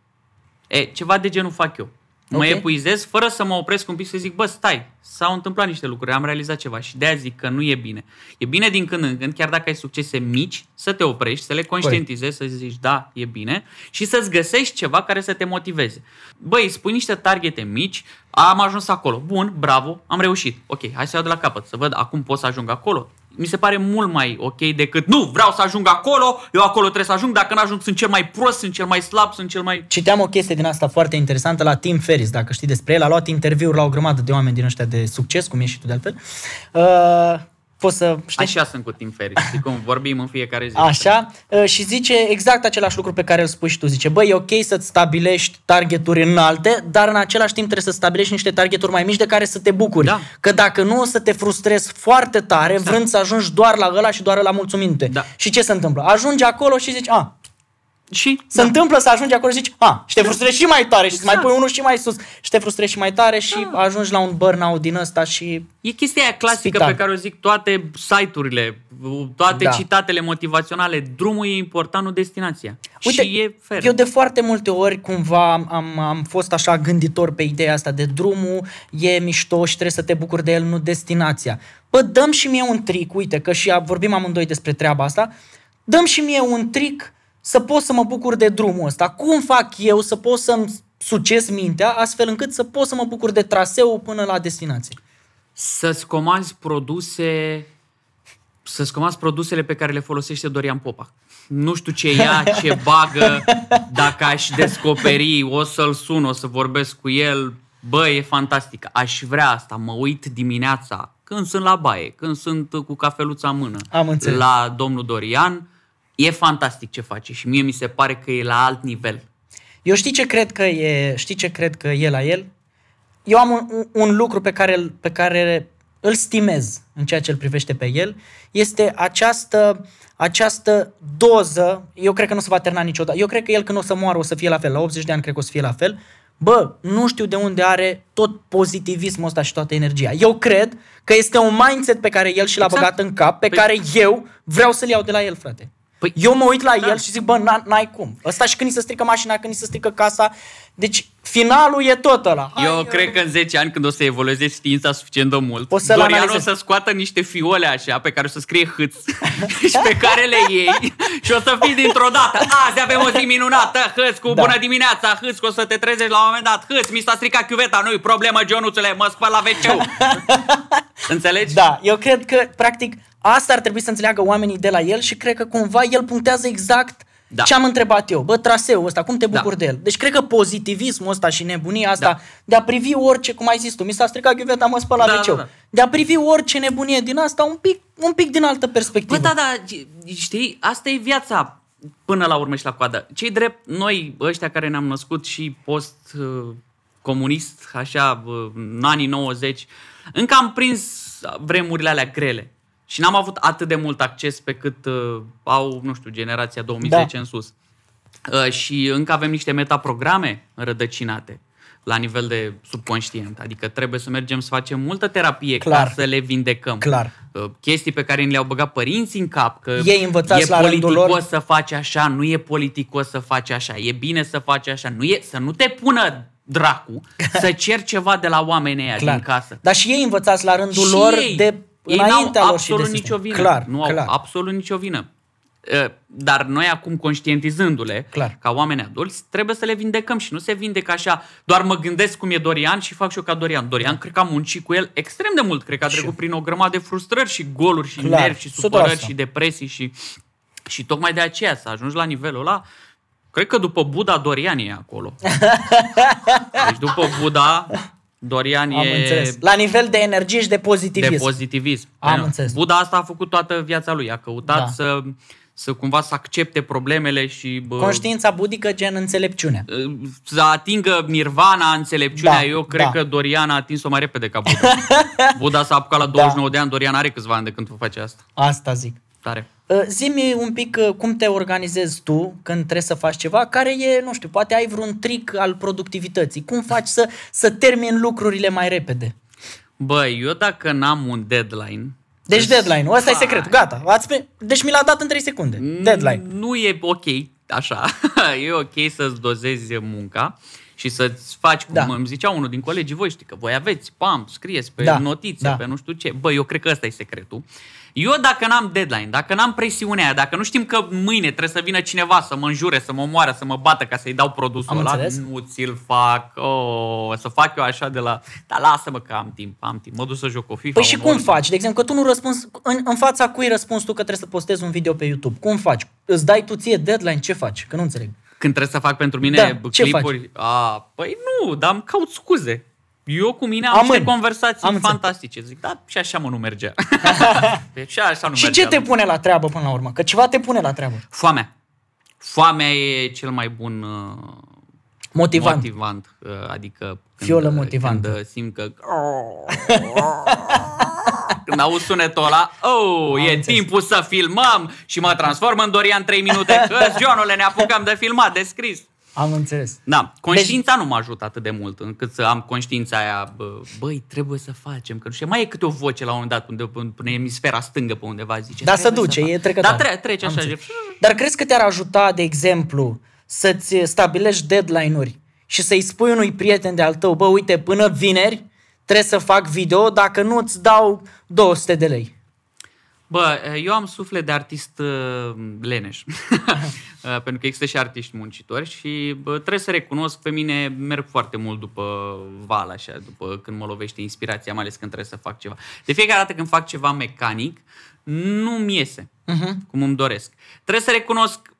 E, ceva de genul fac eu. Mă Ok. epuizez fără să mă opresc un pic să zic, bă, stai, s-au întâmplat niște lucruri, am realizat ceva și de-aia zic că nu e bine. E bine din când în când, chiar dacă ai succese mici, să te oprești, să le conștientizezi, să zici, da, e bine și să-ți găsești ceva care să te motiveze. Băi, spui niște targete mici, am ajuns acolo, bun, bravo, am reușit. Ok, hai să iau de la capăt, să văd acum pot să ajung acolo. Mi se pare mult mai ok decât, nu, vreau să ajung acolo, eu acolo trebuie să ajung, dacă n-ajung sunt cel mai prost, sunt cel mai slab, sunt cel mai... Citeam o chestie din asta foarte interesantă la Tim Ferris, dacă știi despre el. A luat interviuri la o grămadă de oameni din ăștia de succes, cum ești și tu de altfel. Uh, poți să știi? Așa sunt cu Tim Ferriss, știi cum vorbim în fiecare zi. Așa, uh, și zice exact același lucru pe care îl spui și tu. Zice, băi, e ok să-ți stabilești targeturi înalte, dar în același timp trebuie să stabilești niște targeturi mai mici de care să te bucuri. Da. Că dacă nu, o să te frustrezi foarte tare, exact. vrând să ajungi doar la ăla și doar la mulțumindu-te. Da. Și ce se întâmplă? Ajungi acolo și zici, a, Și se întâmplă să ajungi acolo și zici, a, și te frustrezi și mai tare și exact. mai Exact. pui unul și mai sus și te frustrezi și mai tare și ajungi la un burnout din ăsta și E chestia aia clasică Spital. pe care o zic toate site-urile, toate Da. citatele motivaționale. Drumul e important, nu destinația. Uite, și e fair. eu de foarte multe ori cumva am, am, am fost așa gânditor pe ideea asta de drumul e mișto și trebuie să te bucuri de el, nu destinația. Bă, dăm și mie un trick, uite, că și a- vorbim amândoi despre treaba asta, dăm și mie un trick să pot să mă bucur de drumul ăsta. Cum fac eu să pot să-mi succes mintea astfel încât să pot să mă bucur de traseu până la destinație? Să-ți comanzi produse să-ți comanzi produsele pe care le folosește Dorian Popa. Nu știu ce ia, ce bagă, dacă aș descoperi, o să-l sun, o să vorbesc cu el, bă, e fantastic. Aș vrea asta, mă uit dimineața, când sunt la baie, când sunt cu cafeluța în mână, Am înțeles. la domnul Dorian, e fantastic ce face și mie mi se pare că e la alt nivel. Eu știi ce cred că e, știi ce cred că e la el? Eu am un, un, un lucru pe care, îl- pe care îl stimez în ceea ce îl privește pe el, este această, această doză, eu cred că nu se va termina niciodată, eu cred că el când o să moară o să fie la fel, la 80 de ani cred că o să fie la fel, bă, nu știu de unde are tot pozitivismul ăsta și toată energia. Eu cred că este un mindset pe care el și l-a Exact. băgat în cap, pe Păi- care eu vreau să-l iau de la el, frate. Păi eu mă uit la el și zic, bă, n- n-ai cum. Ăsta și când îi se strică mașina, când îi se strică casa. Deci finalul e tot ăla. Hai, Eu cred că în 10 ani, când o să evolueze știința suficient de mult, O să-l Dorian o analizez. să scoată niște fiole așa, pe care o să scrie hâț și pe care le iei și o să fii dintr-o dată. Azi avem o zi minunată, hâț, cu Da. bună dimineața, hâț, că o să te trezești la un moment dat, hâț, mi s-a stricat chiuveta, nu-i problemă, Ionuțule, mă spăl la wc Înțelegi? Da, eu cred că, practic, asta ar trebui să înțeleagă oamenii de la el și cred că cumva el punctează exact Da. ce am întrebat eu. Bă, traseul ăsta, cum te bucuri Da. de el? Deci cred că pozitivismul ăsta și nebunia asta Da. de a privi orice, cum ai zis tu, mi s-a stricat ghiuveta, mă spăl la Da, wc da, da. De a privi orice nebunie din asta un pic, un pic din altă perspectivă. Bă, da, da, știi, asta e viața până la urmă și la coadă. Cei drept, noi, ăștia care ne-am născut și post-comunist, așa, bă, în anii 90, încă am prins vremurile alea grele. Și n-am avut atât de mult acces pe cât uh, au, nu știu, generația 2010 Da. în sus. Uh, și încă avem niște metaprograme înrădăcinate la nivel de subconștient. Adică trebuie să mergem să facem multă terapie Clar. ca să le vindecăm. Clar. Uh, chestii pe care ni le-au băgat părinții în cap, că Ei învățați e la rândul politicos lor. să faci așa, nu e politicos să faci așa, e bine să faci așa, nu e, să nu te pună dracu să cer ceva de la oamenii ăia Clar. din casă. Dar și ei învățați la rândul Și lor ei, de ei n-au înaintea lor și absolut de nicio sistem. vină. Clar, nu au clar. absolut nicio vină. Uh, Dar noi acum, conștientizându-le, Clar. ca oameni adulți, trebuie să le vindecăm și nu se vindecă așa, doar mă gândesc cum e Dorian și fac și eu ca Dorian. Dorian, cred că am muncit cu el extrem de mult, cred că a Și trecut prin o grămadă de frustrări și goluri și Clar, nervi și 100%. supărări și depresii și, și tocmai de aceea să ajungi la nivelul ăla, cred că după Buddha, Dorian e acolo. Deci după Buddha, Dorian Am e înțeles. La nivel de energie și de pozitivism. de pozitivism. Am Bine, înțeles. Buddha asta a făcut toată viața lui. A căutat Da. să, să cumva să accepte problemele și bă, Conștiința budică gen înțelepciune. să atingă nirvana, înțelepciunea. Da, Eu cred da. că Dorian a atins-o mai repede ca Buddha. Buddha s-a apucat la 29 de ani, Dorian are câțiva ani de când face asta. Asta zic. Tare. Uh, Zi-mi un pic uh, cum te organizezi tu când trebuie să faci ceva, care e, nu știu, poate ai vreun trick al productivității. Cum faci să, să termini lucrurile mai repede? Băi, eu dacă n-am un deadline... Deci deadline-ul, ăsta e Vai. secretul, gata. Ați pe... Deci mi l-a dat în 3 secunde. Deadline. Nu e ok așa. e ok să-ți dozezi munca și să-ți faci, cum Da. da. îmi zicea unul din colegii voștri, că voi aveți, pam, scrieți pe Da, da. notițe, da. da. pe nu știu ce. Bă, eu cred că ăsta e secretul. Eu dacă n-am deadline, dacă n-am presiunea aia, dacă nu știm că mâine trebuie să vină cineva să mă înjure, să mă omoare, să mă bată ca să-i dau produsul Am ăla, înțeles. nu ți-l fac, oh, să fac eu așa de la... Dar lasă-mă că am timp, am timp, mă duc să joc o FIFA. Păi și un cum ori. faci? De exemplu, că tu nu răspunzi, în, în fața cui răspunzi tu că trebuie să postezi un video pe YouTube? Cum faci? Îți dai tu ție deadline? Ce faci? Că nu înțeleg. Când trebuie să fac pentru mine Da, ce clipuri, a, păi nu, dar îmi caut scuze. Eu cu mine am Amân. niște conversații Am înțeles. fantastice. Zic, da, și așa mă nu mergea. deci și așa nu Și mergea. ce te pune la treabă până la urmă? Că ceva te pune la treabă. Foamea. Foamea e cel mai bun uh, Motivant. motivant. uh, Adică când, Fiolă uh, motivantă. Când uh, simt că... Când auzi sunetul ăla, oh, e înțeles. timpul să filmăm și mă transform în Dorian 3 minute. Că, Johnule, ne apucăm de filmat, de scris. Am înțeles. Da, conștiința nu mă ajută atât de mult încât să am conștiința aia, bă, băi, trebuie să facem, că nu știu, mai e câte o voce la un moment dat unde, până emisfera stângă pe undeva zice. Dar se "Trebuie duce, fac." e trecătoare. Da, tre- trece Am așa. înțeles. zice, Dar crezi că te-ar ajuta, de exemplu, să-ți stabilești deadline-uri și să-i spui unui prieten de-al tău, bă, uite, până vineri trebuie să fac video, dacă nu îți dau 200 de lei. Bă, eu am suflet de artist uh, leneș. Uh, Pentru că există și artiști muncitori și bă, trebuie să recunosc, pe mine merg foarte mult după val, așa, după când mă lovește inspirația, mai ales când trebuie să fac ceva. De fiecare dată când fac ceva mecanic, nu-mi iese Uh-huh. cum îmi doresc. Trebuie să recunosc,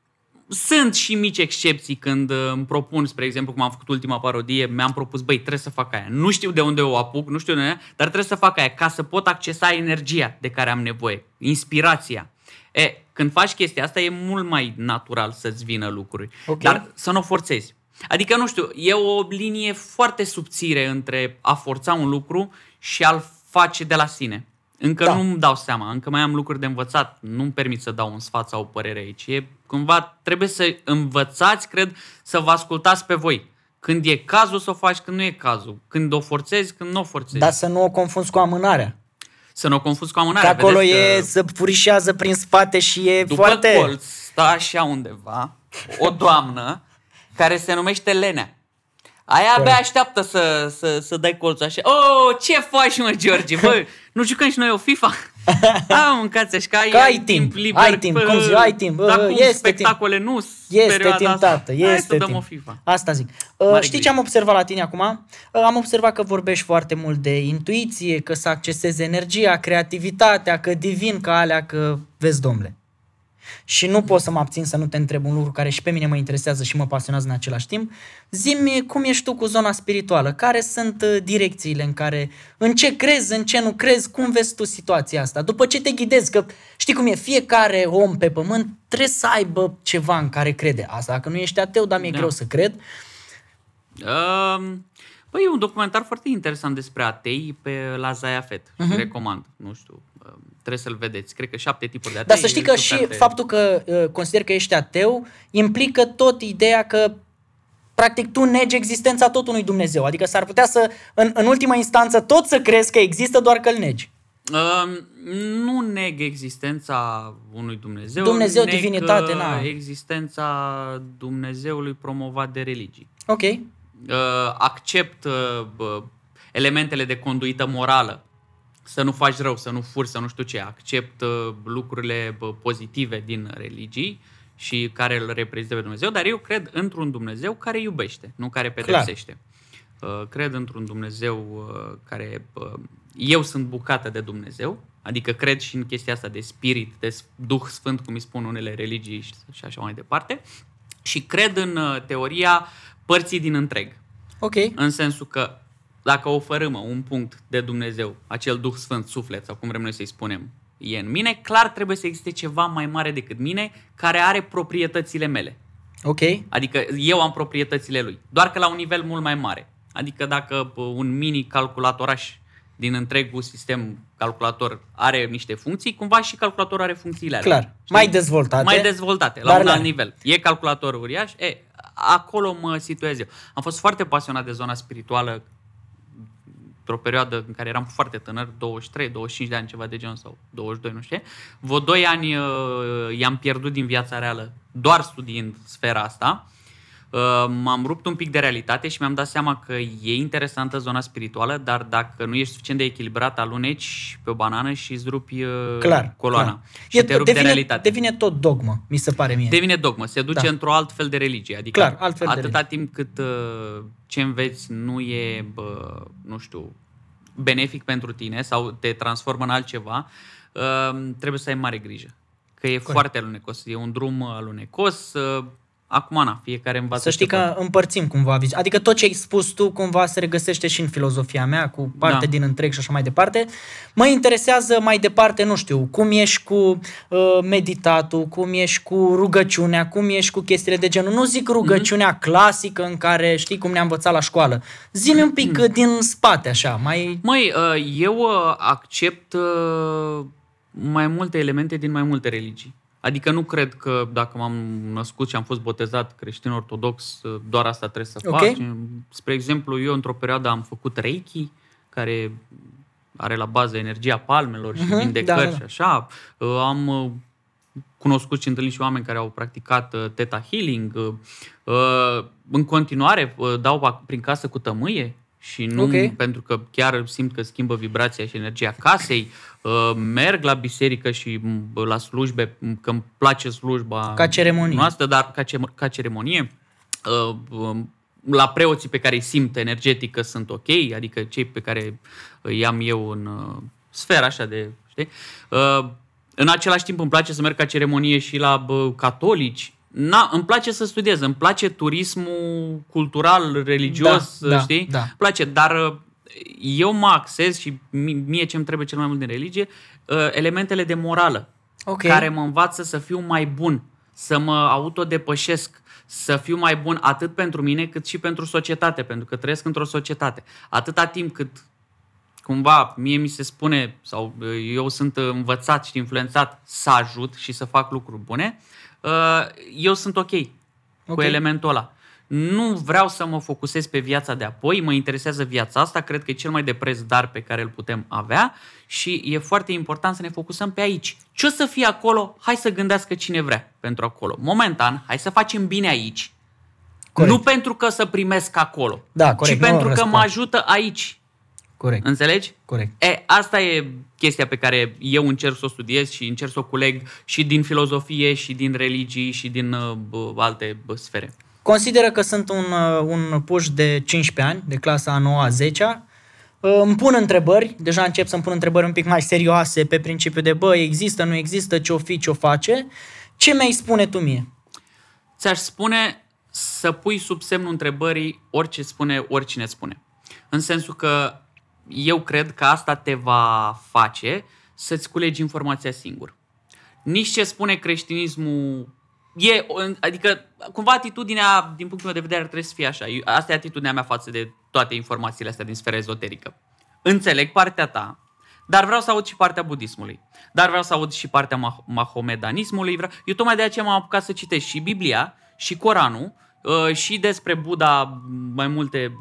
sunt și mici excepții când uh, îmi propun, spre exemplu, cum am făcut ultima parodie, mi-am propus, băi, trebuie să fac aia. Nu știu de unde o apuc, nu știu de unde, dar trebuie să fac aia ca să pot accesa energia de care am nevoie, inspirația. E, când faci chestia asta e mult mai natural să-ți vină lucruri, Ok. dar să nu o forțezi. Adică, nu știu, e o linie foarte subțire între a forța un lucru și a-l face de la sine. Încă Da. da. nu-mi dau seama, încă mai am lucruri de învățat, nu-mi permit să dau un sfat sau o părere aici. E, cumva trebuie să învățați, cred, să vă ascultați pe voi. Când e cazul să o faci, când nu e cazul. Când o forțezi, când nu o forțezi. Dar să nu o confunzi cu amânarea. Să nu o confuzi cu Că amânarea. acolo Vedeți e, că să furișează prin spate și e după foarte... colț stă așa undeva o doamnă care se numește Lenea. Aia abia așteaptă să, să, să dai colțul așa. Oh, ce faci, mă, George? Bă, nu jucăm și noi o FIFA? A, mâncați așa, că ai, Că ai timp, liber. ai timp, cum zic, ai timp, Dar bă, cum, este spectacole nu Este perioada timp, asta. tată, este Hai să dăm timp. o FIFA. Asta zic. Uh, Mare știi grijă. ce am observat la tine acum? Uh, am observat că vorbești foarte mult de intuiție, că să accesezi energia, creativitatea, că divin ca alea, că vezi, domnule. Și nu pot să mă abțin să nu te întreb un lucru care și pe mine mă interesează și mă pasionează în același timp. Zimi cum ești tu cu zona spirituală? Care sunt uh, direcțiile în care, în ce crezi, în ce nu crezi, cum vezi tu situația asta? După ce te ghidezi, că știi cum e, fiecare om pe pământ trebuie să aibă ceva în care crede. Asta dacă nu ești ateu, dar mi-e Da. greu să cred. Um, Păi e un documentar foarte interesant despre atei pe la Zayafet. Uh-huh. Și recomand. Nu știu, um, trebuie să-l vedeți. Cred că șapte tipuri de atei. Dar să știi că e și super de- faptul că uh, consider că ești ateu implică tot ideea că practic tu negi existența tot unui Dumnezeu. Adică s-ar putea să, în, în ultima instanță, tot să crezi că există, doar că îl negi. Um, nu neg existența unui Dumnezeu. Dumnezeu, neg divinitate, uh, na. existența Dumnezeului promovat de religii. Ok. Uh, accept uh, bă, elementele de conduită morală. Să nu faci rău, să nu furi, să nu știu ce. Accept uh, lucrurile bă, pozitive din religii și care îl reprezintă pe Dumnezeu, dar eu cred într-un Dumnezeu care iubește, nu care pedepsește. Uh, cred într-un Dumnezeu uh, care... Uh, eu sunt bucată de Dumnezeu, adică cred și în chestia asta de spirit, de Duh Sfânt, cum îi spun unele religii și- și așa mai departe. Și cred în uh, teoria părții din întreg. Ok. În sensul că dacă o fărâmă un punct de Dumnezeu, acel Duh Sfânt, suflet sau cum vrem noi să-i spunem, e în mine, clar trebuie să existe ceva mai mare decât mine care are proprietățile mele. Ok. Adică eu am proprietățile lui, doar că la un nivel mult mai mare. Adică dacă bă, un mini calculatoraș din întregul sistem calculator are niște funcții, cumva și calculatorul are funcțiile alea. Clar. Știi? Mai dezvoltate. Mai dezvoltate, la Dar un le alt are. nivel. E calculator uriaș, e, acolo mă situez eu. Am fost foarte pasionat de zona spirituală într-o perioadă în care eram foarte tânăr, 23, 25 de ani, ceva de genul, sau 22, nu știu ce. Vă doi ani uh, i-am pierdut din viața reală, doar studiind sfera asta. Uh, m-am rupt un pic de realitate și mi-am dat seama că e interesantă zona spirituală, dar dacă nu ești suficient de echilibrat, aluneci pe o banană și îți rupi uh, Clar. coloana. clar. Și te rupi devine, de realitate. devine tot dogmă, mi se pare mie. Devine dogmă, se duce Da. într-o alt fel de religie. Adică Clar, altfel de atâta timp cât uh, ce înveți nu e, bă, nu știu, benefic pentru tine sau te transformă în altceva, uh, trebuie să ai mare grijă. Că e foarte alunecos, e un drum alunecos. Uh, acum, na, fiecare învață Să știi ce poate. că împărțim cumva vizi. Adică tot ce ai spus tu cumva se regăsește și în filozofia mea, cu parte Da. din întreg și așa mai departe. Mă interesează mai departe, nu știu, cum ești cu uh, meditatul, cum ești cu rugăciunea, cum ești cu chestiile de genul. Nu zic rugăciunea clasică în care știi cum ne-a învățat la școală. Zi-mi un pic uh, din spate așa, mai... Măi, uh, eu uh, accept uh, mai multe elemente din mai multe religii. Adică nu cred că dacă m-am născut și am fost botezat creștin-ortodox, uh, doar asta trebuie să Ok. fac. Spre exemplu, eu într-o perioadă am făcut Reiki, care are la bază energia palmelor și Mhm, vindecări da, da, da. și așa. Uh, Am uh, cunoscut și întâlnit și oameni care au practicat uh, Theta Healing. Uh, uh, În continuare uh, dau pa- prin casă cu tămâie și nu Ok. pentru că chiar simt că schimbă vibrația și energia casei. Uh, Merg la biserică și m, la slujbe, m, că îmi place slujba Ca ceremonie. noastră, dar ca, ce, ca ceremonie. Uh, um, La preoții pe care îi simt energetic că sunt ok, adică cei pe care îi am eu în uh, sfera așa de, știi? Uh, În același timp îmi place să merg ca ceremonie și la bă, catolici. Na, îmi place să studiez, îmi place turismul cultural, religios, Da, da, știi? da. Îmi place, dar uh, eu mă axez și mi- mie ce îmi trebuie cel mai mult din religie, uh, elementele de morală Ok. care mă învață să fiu mai bun, să mă autodepășesc, să fiu mai bun atât pentru mine cât și pentru societate, pentru că trăiesc într-o societate. Atâta timp cât cumva mie mi se spune sau uh, eu sunt învățat și influențat să ajut și să fac lucruri bune, uh, eu sunt ok, Ok. cu elementul ăla. nu vreau să mă focusez pe viața de apoi, mă interesează viața asta, cred că e cel mai de preț dar pe care îl putem avea și e foarte important să ne focusăm pe aici. Ce o să fie acolo? Hai să gândească cine vrea pentru acolo. Momentan, hai să facem bine aici. Corect. Nu pentru că să primesc acolo, da, corect, ci pentru că mă ajută aici. Corect. Înțelegi? Corect. E, asta e chestia pe care eu încerc să o studiez și încerc să o culeg și din filozofie și din religii și din uh, alte bă, sfere. Consideră că sunt un, uh, un puș de 15 ani, de clasa a 9 a 10 uh, îmi pun întrebări, deja încep să-mi pun întrebări un pic mai serioase pe principiu de bă, există, nu există, ce-o fi, ce-o face. Ce mi-ai spune tu mie? Ți-aș spune să pui sub semnul întrebării orice spune, oricine spune. În sensul că eu cred că asta te va face să-ți culegi informația singur. Nici ce spune creștinismul e, adică, cumva atitudinea, din punctul meu de vedere, trebuie să fie așa. Asta e atitudinea mea față de toate informațiile astea din sfera ezoterică. Înțeleg partea ta, dar vreau să aud și partea budismului. Dar vreau să aud și partea mah- mahomedanismului. Eu tocmai de aceea m-am apucat să citesc și Biblia, și Coranul, uh, și despre Buddha mai multe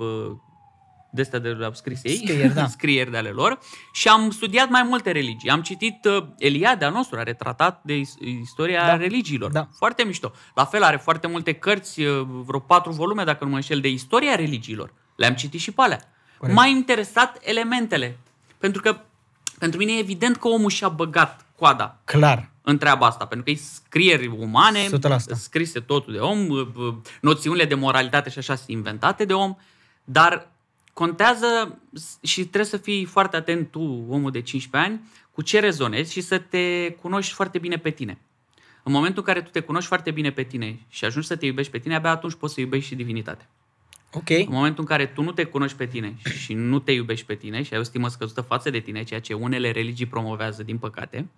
de astea de au scris ei, scrieri, da. scrieri de ale lor și am studiat mai multe religii. Am citit uh, Eliade al nostru, are tratat de istoria da. religiilor. Da. Foarte mișto. La fel are foarte multe cărți, uh, vreo patru volume, dacă nu mă înșel, de istoria religiilor. Le-am citit și pe alea. M-a interesat elementele. Pentru că pentru mine e evident că omul și-a băgat coada Clar. în treaba asta, pentru că e scrieri umane, 100%. scrise totul de om, uh, noțiunile de moralitate și așa sunt inventate de om, dar contează și trebuie să fii foarte atent tu, omul de 15 ani, cu ce rezonezi și să te cunoști foarte bine pe tine. În momentul în care tu te cunoști foarte bine pe tine și ajungi să te iubești pe tine, abia atunci poți să iubești și divinitatea. Ok. În momentul în care tu nu te cunoști pe tine și nu te iubești pe tine și ai o stimă scăzută față de tine, ceea ce unele religii promovează, din păcate,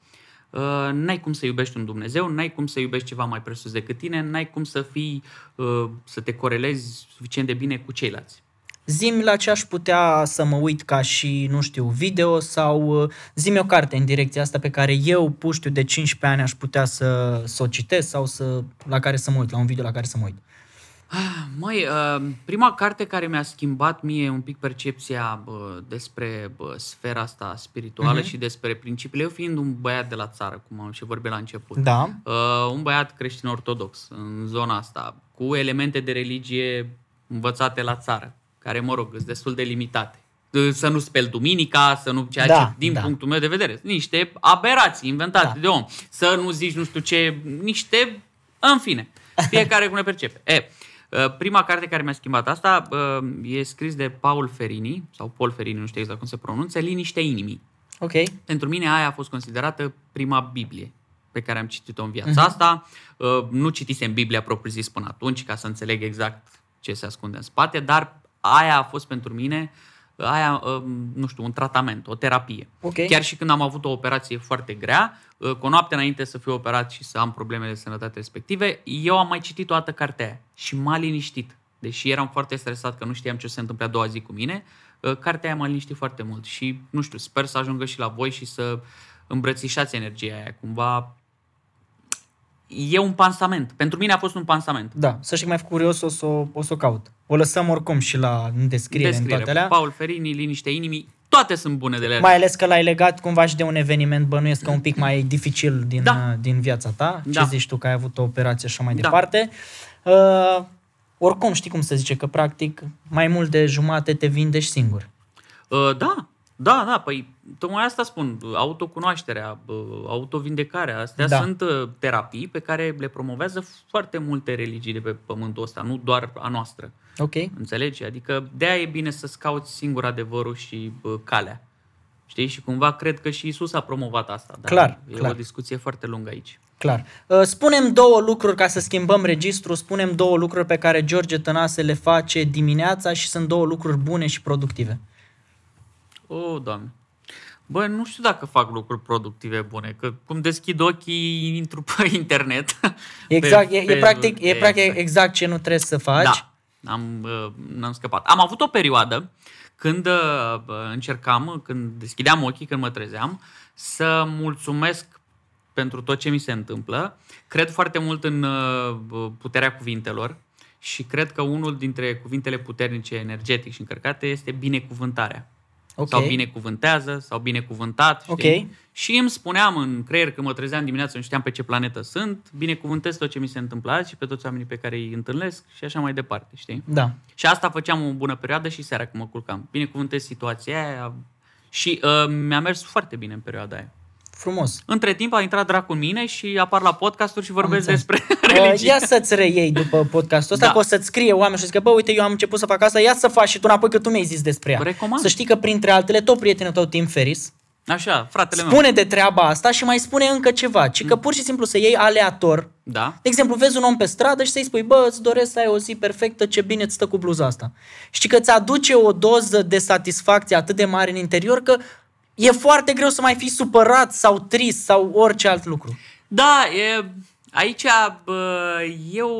uh, n-ai cum să iubești un Dumnezeu, n-ai cum să iubești ceva mai presus decât tine, n-ai cum să fii, uh, să te corelezi suficient de bine cu ceilalți. Zim la ce aș putea să mă uit ca și, nu știu, video sau uh, zim o carte în direcția asta pe care eu, puștiu de 15 ani, aș putea să, să o citesc sau să, la care să mă uit, la un video la care să mă uit. Ah, măi, uh, prima carte care mi-a schimbat mie un pic percepția bă, despre bă, sfera asta spirituală uh-huh. și despre principiile, eu fiind un băiat de la țară, cum am și vorbit la început, da. uh, un băiat creștin ortodox în zona asta, cu elemente de religie învățate la țară, care, mă rog, sunt destul de limitate. Să nu speli duminica, să nu ceea da, ce, din da. punctul meu de vedere, niște aberații inventate da. de om. Să nu zici nu știu ce, niște, în fine, fiecare cum le percepe. E, uh, prima carte care mi-a schimbat asta uh, e scris de Paul Ferini, sau Paul Ferini, nu știu exact cum se pronunță, Liniștea inimii. Ok. Pentru mine aia a fost considerată prima Biblie pe care am citit-o în viața uh-huh. asta. Uh, nu citisem Biblia propriu-zis până atunci, ca să înțeleg exact ce se ascunde în spate, dar aia a fost pentru mine aia, um, nu știu, un tratament, o terapie. Okay. Chiar și când am avut o operație foarte grea, uh, cu o noapte înainte să fiu operat și să am probleme de sănătate respective, eu am mai citit toată cartea aia și m-a liniștit. Deși eram foarte stresat că nu știam ce se întâmplă a doua zi cu mine, uh, cartea aia m-a liniștit foarte mult și, nu știu, sper să ajungă și la voi și să îmbrățișați energia aia. Cumva e un pansament. Pentru mine a fost un pansament. Da, să știi mai curios, o să o, o, să o caut. O lăsăm oricum și la în descriere, descriere. în toate alea. Paul Ferini, Liniște inimii, toate sunt bune de ele. Mai ales că l-ai legat cumva și de un eveniment bănuiesc că un pic mai dificil din, da. din viața ta. Ce Da. zici tu că ai avut o operație și așa mai Da. departe. Uh, oricum știi cum se zice, că practic mai mult de jumate te vindești singur. Uh, da, da, da, păi tocmai asta spun, autocunoașterea, uh, autovindecarea, astea Da. sunt uh, terapii pe care le promovează foarte multe religii de pe pământul ăsta, nu doar a noastră. Ok? Înțelegi? Adică de-aia e bine să-ți cauți singur adevărul și uh, calea. Știi? Și cumva cred că și Isus a promovat asta. Dar Clar, e clar. o discuție foarte lungă aici. Clar. Uh, Spunem două lucruri ca să schimbăm registru, spunem două lucruri pe care George Tănase le face dimineața și sunt două lucruri bune și productive. O, oh, Doamne. Bă, nu știu dacă fac lucruri productive bune, că cum deschid ochii, intru pe internet. Exact, pe e, e, Facebook, practic, e practic exact ce nu trebuie să faci. Da, am, uh, n-am scăpat. Am avut o perioadă când uh, încercam, când deschideam ochii, când mă trezeam, să mulțumesc pentru tot ce mi se întâmplă. Cred foarte mult în uh, puterea cuvintelor și cred că unul dintre cuvintele puternice, energetic și încărcate este binecuvântarea. Ok. Sau binecuvântează, sau binecuvântat. Știi? Ok. Și îmi spuneam în creier când mă trezeam dimineața, nu știam pe ce planetă sunt, binecuvântez tot ce mi se întâmplă azi și pe toți oamenii pe care îi întâlnesc și așa mai departe, știi? Da. Și asta făceam o bună perioadă și seara când mă culcam. Binecuvântez situația aia și uh, mi-a mers foarte bine în perioada aia. Frumos. Între timp a intrat dracu în mine și apar la podcasturi și vorbesc înțeles. despre Uh, religie. ia să-ți reiei după podcastul ăsta, Da. că o să-ți scrie oameni și zică, bă, uite, eu am început să fac asta, ia să faci și tu înapoi că tu mi-ai zis despre ea. Recomand. Să știi că printre altele, tot prietenul tău, Tim Ferris, Așa, fratele meu. spune de treaba asta și mai spune încă ceva, ci că pur și simplu să iei aleator. Da. De exemplu, vezi un om pe stradă și să-i spui, bă, îți doresc să ai o zi perfectă, ce bine îți stă cu bluza asta. Știi că îți aduce o doză de satisfacție atât de mare în interior că e foarte greu să mai fii supărat sau trist sau orice alt lucru. Da, e, aici bă, e o,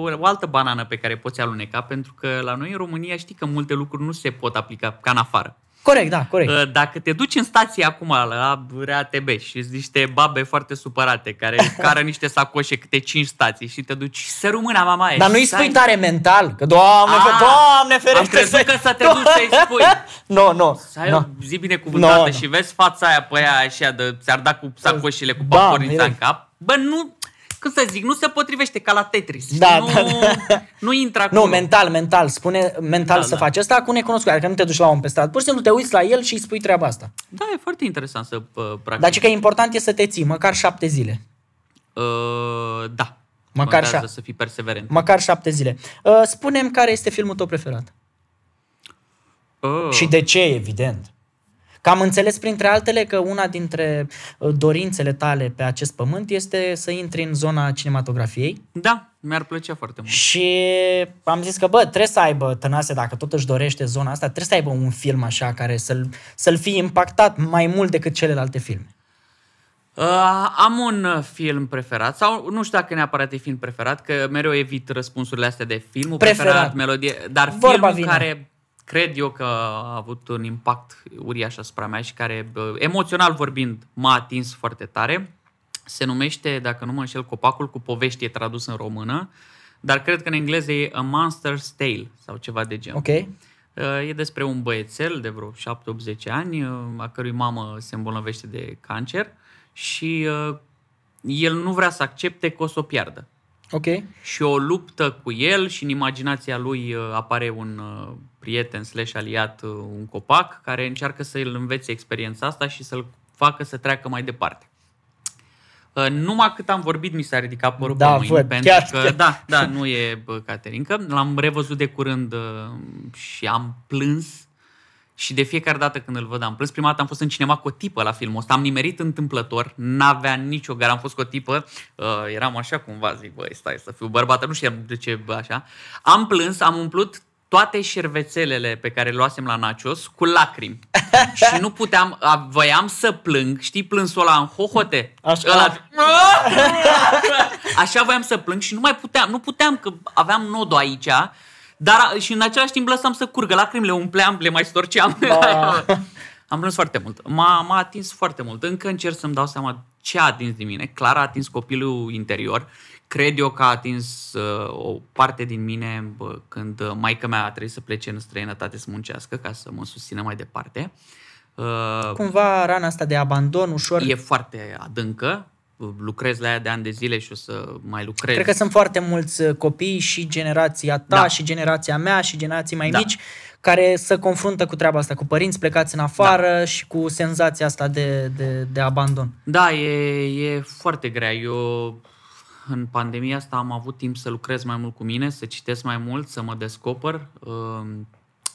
o altă banană pe care poți aluneca, pentru că la noi în România știi că multe lucruri nu se pot aplica ca în afară. Corect, da, corect. Uh, Dacă te duci în stație acum la RATB și sunt niște babe foarte supărate care cară niște sacoșe câte 5 stații și te duci să rămâna mama Dar nu-i spui tare mental, că doamne, fe- Ah, doamne ferește am crezut că să te duci să-i spui. Nu, nu. Să ai nu. o zi binecuvântată No, no. și vezi fața aia pe aia așa de ți-ar da cu sacoșile cu Da, papornița direct. în cap. Bă, nu, cum să zic, nu se potrivește ca la Tetris. Da, nu, da, da. nu intră acolo. Nu, mental, mental. Spune mental Da, să da. faci asta cu necunoscut. Adică nu te duci la om pe stradă. Pur și simplu te uiți la el și îi spui treaba asta. Da, e foarte interesant să uh, practic. Dar ce că important e să te ții, măcar șapte zile. Uh, da. Măcar Contează șa- să fii perseverent. Măcar șapte zile. Uh, Spune-mi care este filmul tău preferat. Uh, Și de ce, evident. Că am înțeles printre altele că una dintre uh, dorințele tale pe acest pământ este să intri în zona cinematografiei Da, mi-ar plăcea foarte mult. și am zis că, bă, trebuie să aibă, Tănase, dacă tot își dorește zona asta, trebuie să aibă un film așa care să-l, să-l fie impactat mai mult decât celelalte filme. Uh, am un uh, film preferat, sau nu știu dacă neapărat e film preferat, că mereu evit răspunsurile astea de filmul preferat, Preferat. preferat melodie, dar Vorba filmul vine. care cred eu că a avut un impact uriaș asupra mea și care, uh, emoțional vorbind, m-a atins foarte tare, se numește, dacă nu mă înșel, Copacul cu povești, e tradus în română, dar cred că în engleză e A Monster's Tale sau ceva de genul. Ok? Uh, E despre un băiețel de vreo 7-80 ani, uh, a cărui mamă se îmbolnăvește de cancer și uh, el nu vrea să accepte că o să o piardă. Ok? Și o luptă cu el și în imaginația lui uh, apare un uh, prieten slash aliat, uh, un copac, care încearcă să îl învețe experiența asta și să-l facă să treacă mai departe. Uh, Numai cât am vorbit mi s-a ridicat părul Da, pe mâini, văd, pentru chiar, că, chiar. da, da, nu e bă, Caterinca. L-am revăzut de curând uh, și am plâns și de fiecare dată când îl văd am plâns. Prima dată am fost în cinema cu o tipă la filmul ăsta, am nimerit întâmplător, n-avea nicio gară, am fost cu o tipă, uh, eram așa cumva, zic, băi, stai să fiu bărbat, nu știam de ce bă, așa. Am plâns, am umplut toate șervețelele pe care le luasem la nachos cu lacrimi. și nu puteam, a, voiam să plâng, știi plânsul ăla în hohote? Așa. Ăla, Așa voiam să plâng și nu mai puteam, nu puteam că aveam nodul aici, dar și în același timp lăsam să curgă lacrimile, umpleam, le mai storceam. Ba. Am plâns foarte mult. M-a, m-a atins foarte mult. Încă încerc să-mi dau seama ce a atins din mine. Clar a atins copilul interior. Cred eu că a atins uh, o parte din mine bă, când uh, maica mea a trebuit să plece în străinătate să muncească ca să mă susțină mai departe. Uh, Cumva rana asta de abandon ușor. e foarte adâncă. Lucrez la ea de ani de zile și o să mai lucrez. Cred că sunt foarte mulți uh, copii și generația ta Da. și generația mea și generații mai Da. mici care se confruntă cu treaba asta, cu părinți plecați în afară da. și cu senzația asta de, de, de abandon. Da, e, e foarte grea. Eu în pandemia asta am avut timp să lucrez mai mult cu mine, să citesc mai mult, să mă descoper.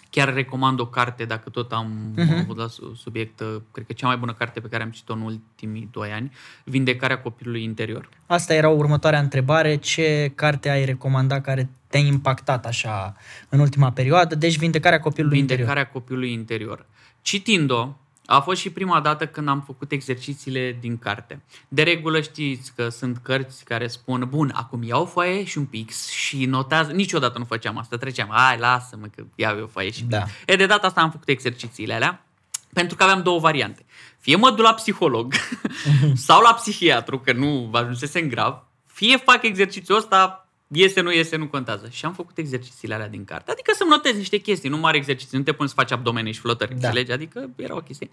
Um, Chiar recomand o carte, dacă tot am Mhm. uh-huh. avut la su- subiect, uh, cred că cea mai bună carte pe care am citit-o în ultimii doi ani, Vindecarea copilului interior. Asta era următoarea întrebare. Ce carte ai recomandat care te-a impactat așa în ultima perioadă? Deci vindecarea copilului interior. Vindecarea copilului interior. Citind-o, a fost și prima dată când am făcut exercițiile din carte. De regulă știți că sunt cărți care spun, bun, acum iau o foaie și un pix și notează. Niciodată nu făceam asta, treceam, hai, lasă-mă că iau eu foaie și Da. pix. E, de data asta am făcut exercițiile alea, pentru că aveam două variante. Fie mă duc la psiholog sau la psihiatru, că nu ajunsesem grav, fie fac exercițiul ăsta iese, nu iese, nu contează. Și am făcut exercițiile alea din carte. Adică să-mi notez niște chestii, nu mari exerciții, nu te pun să faci abdomene și flotări, da. înțelegi? Adică era o chestie.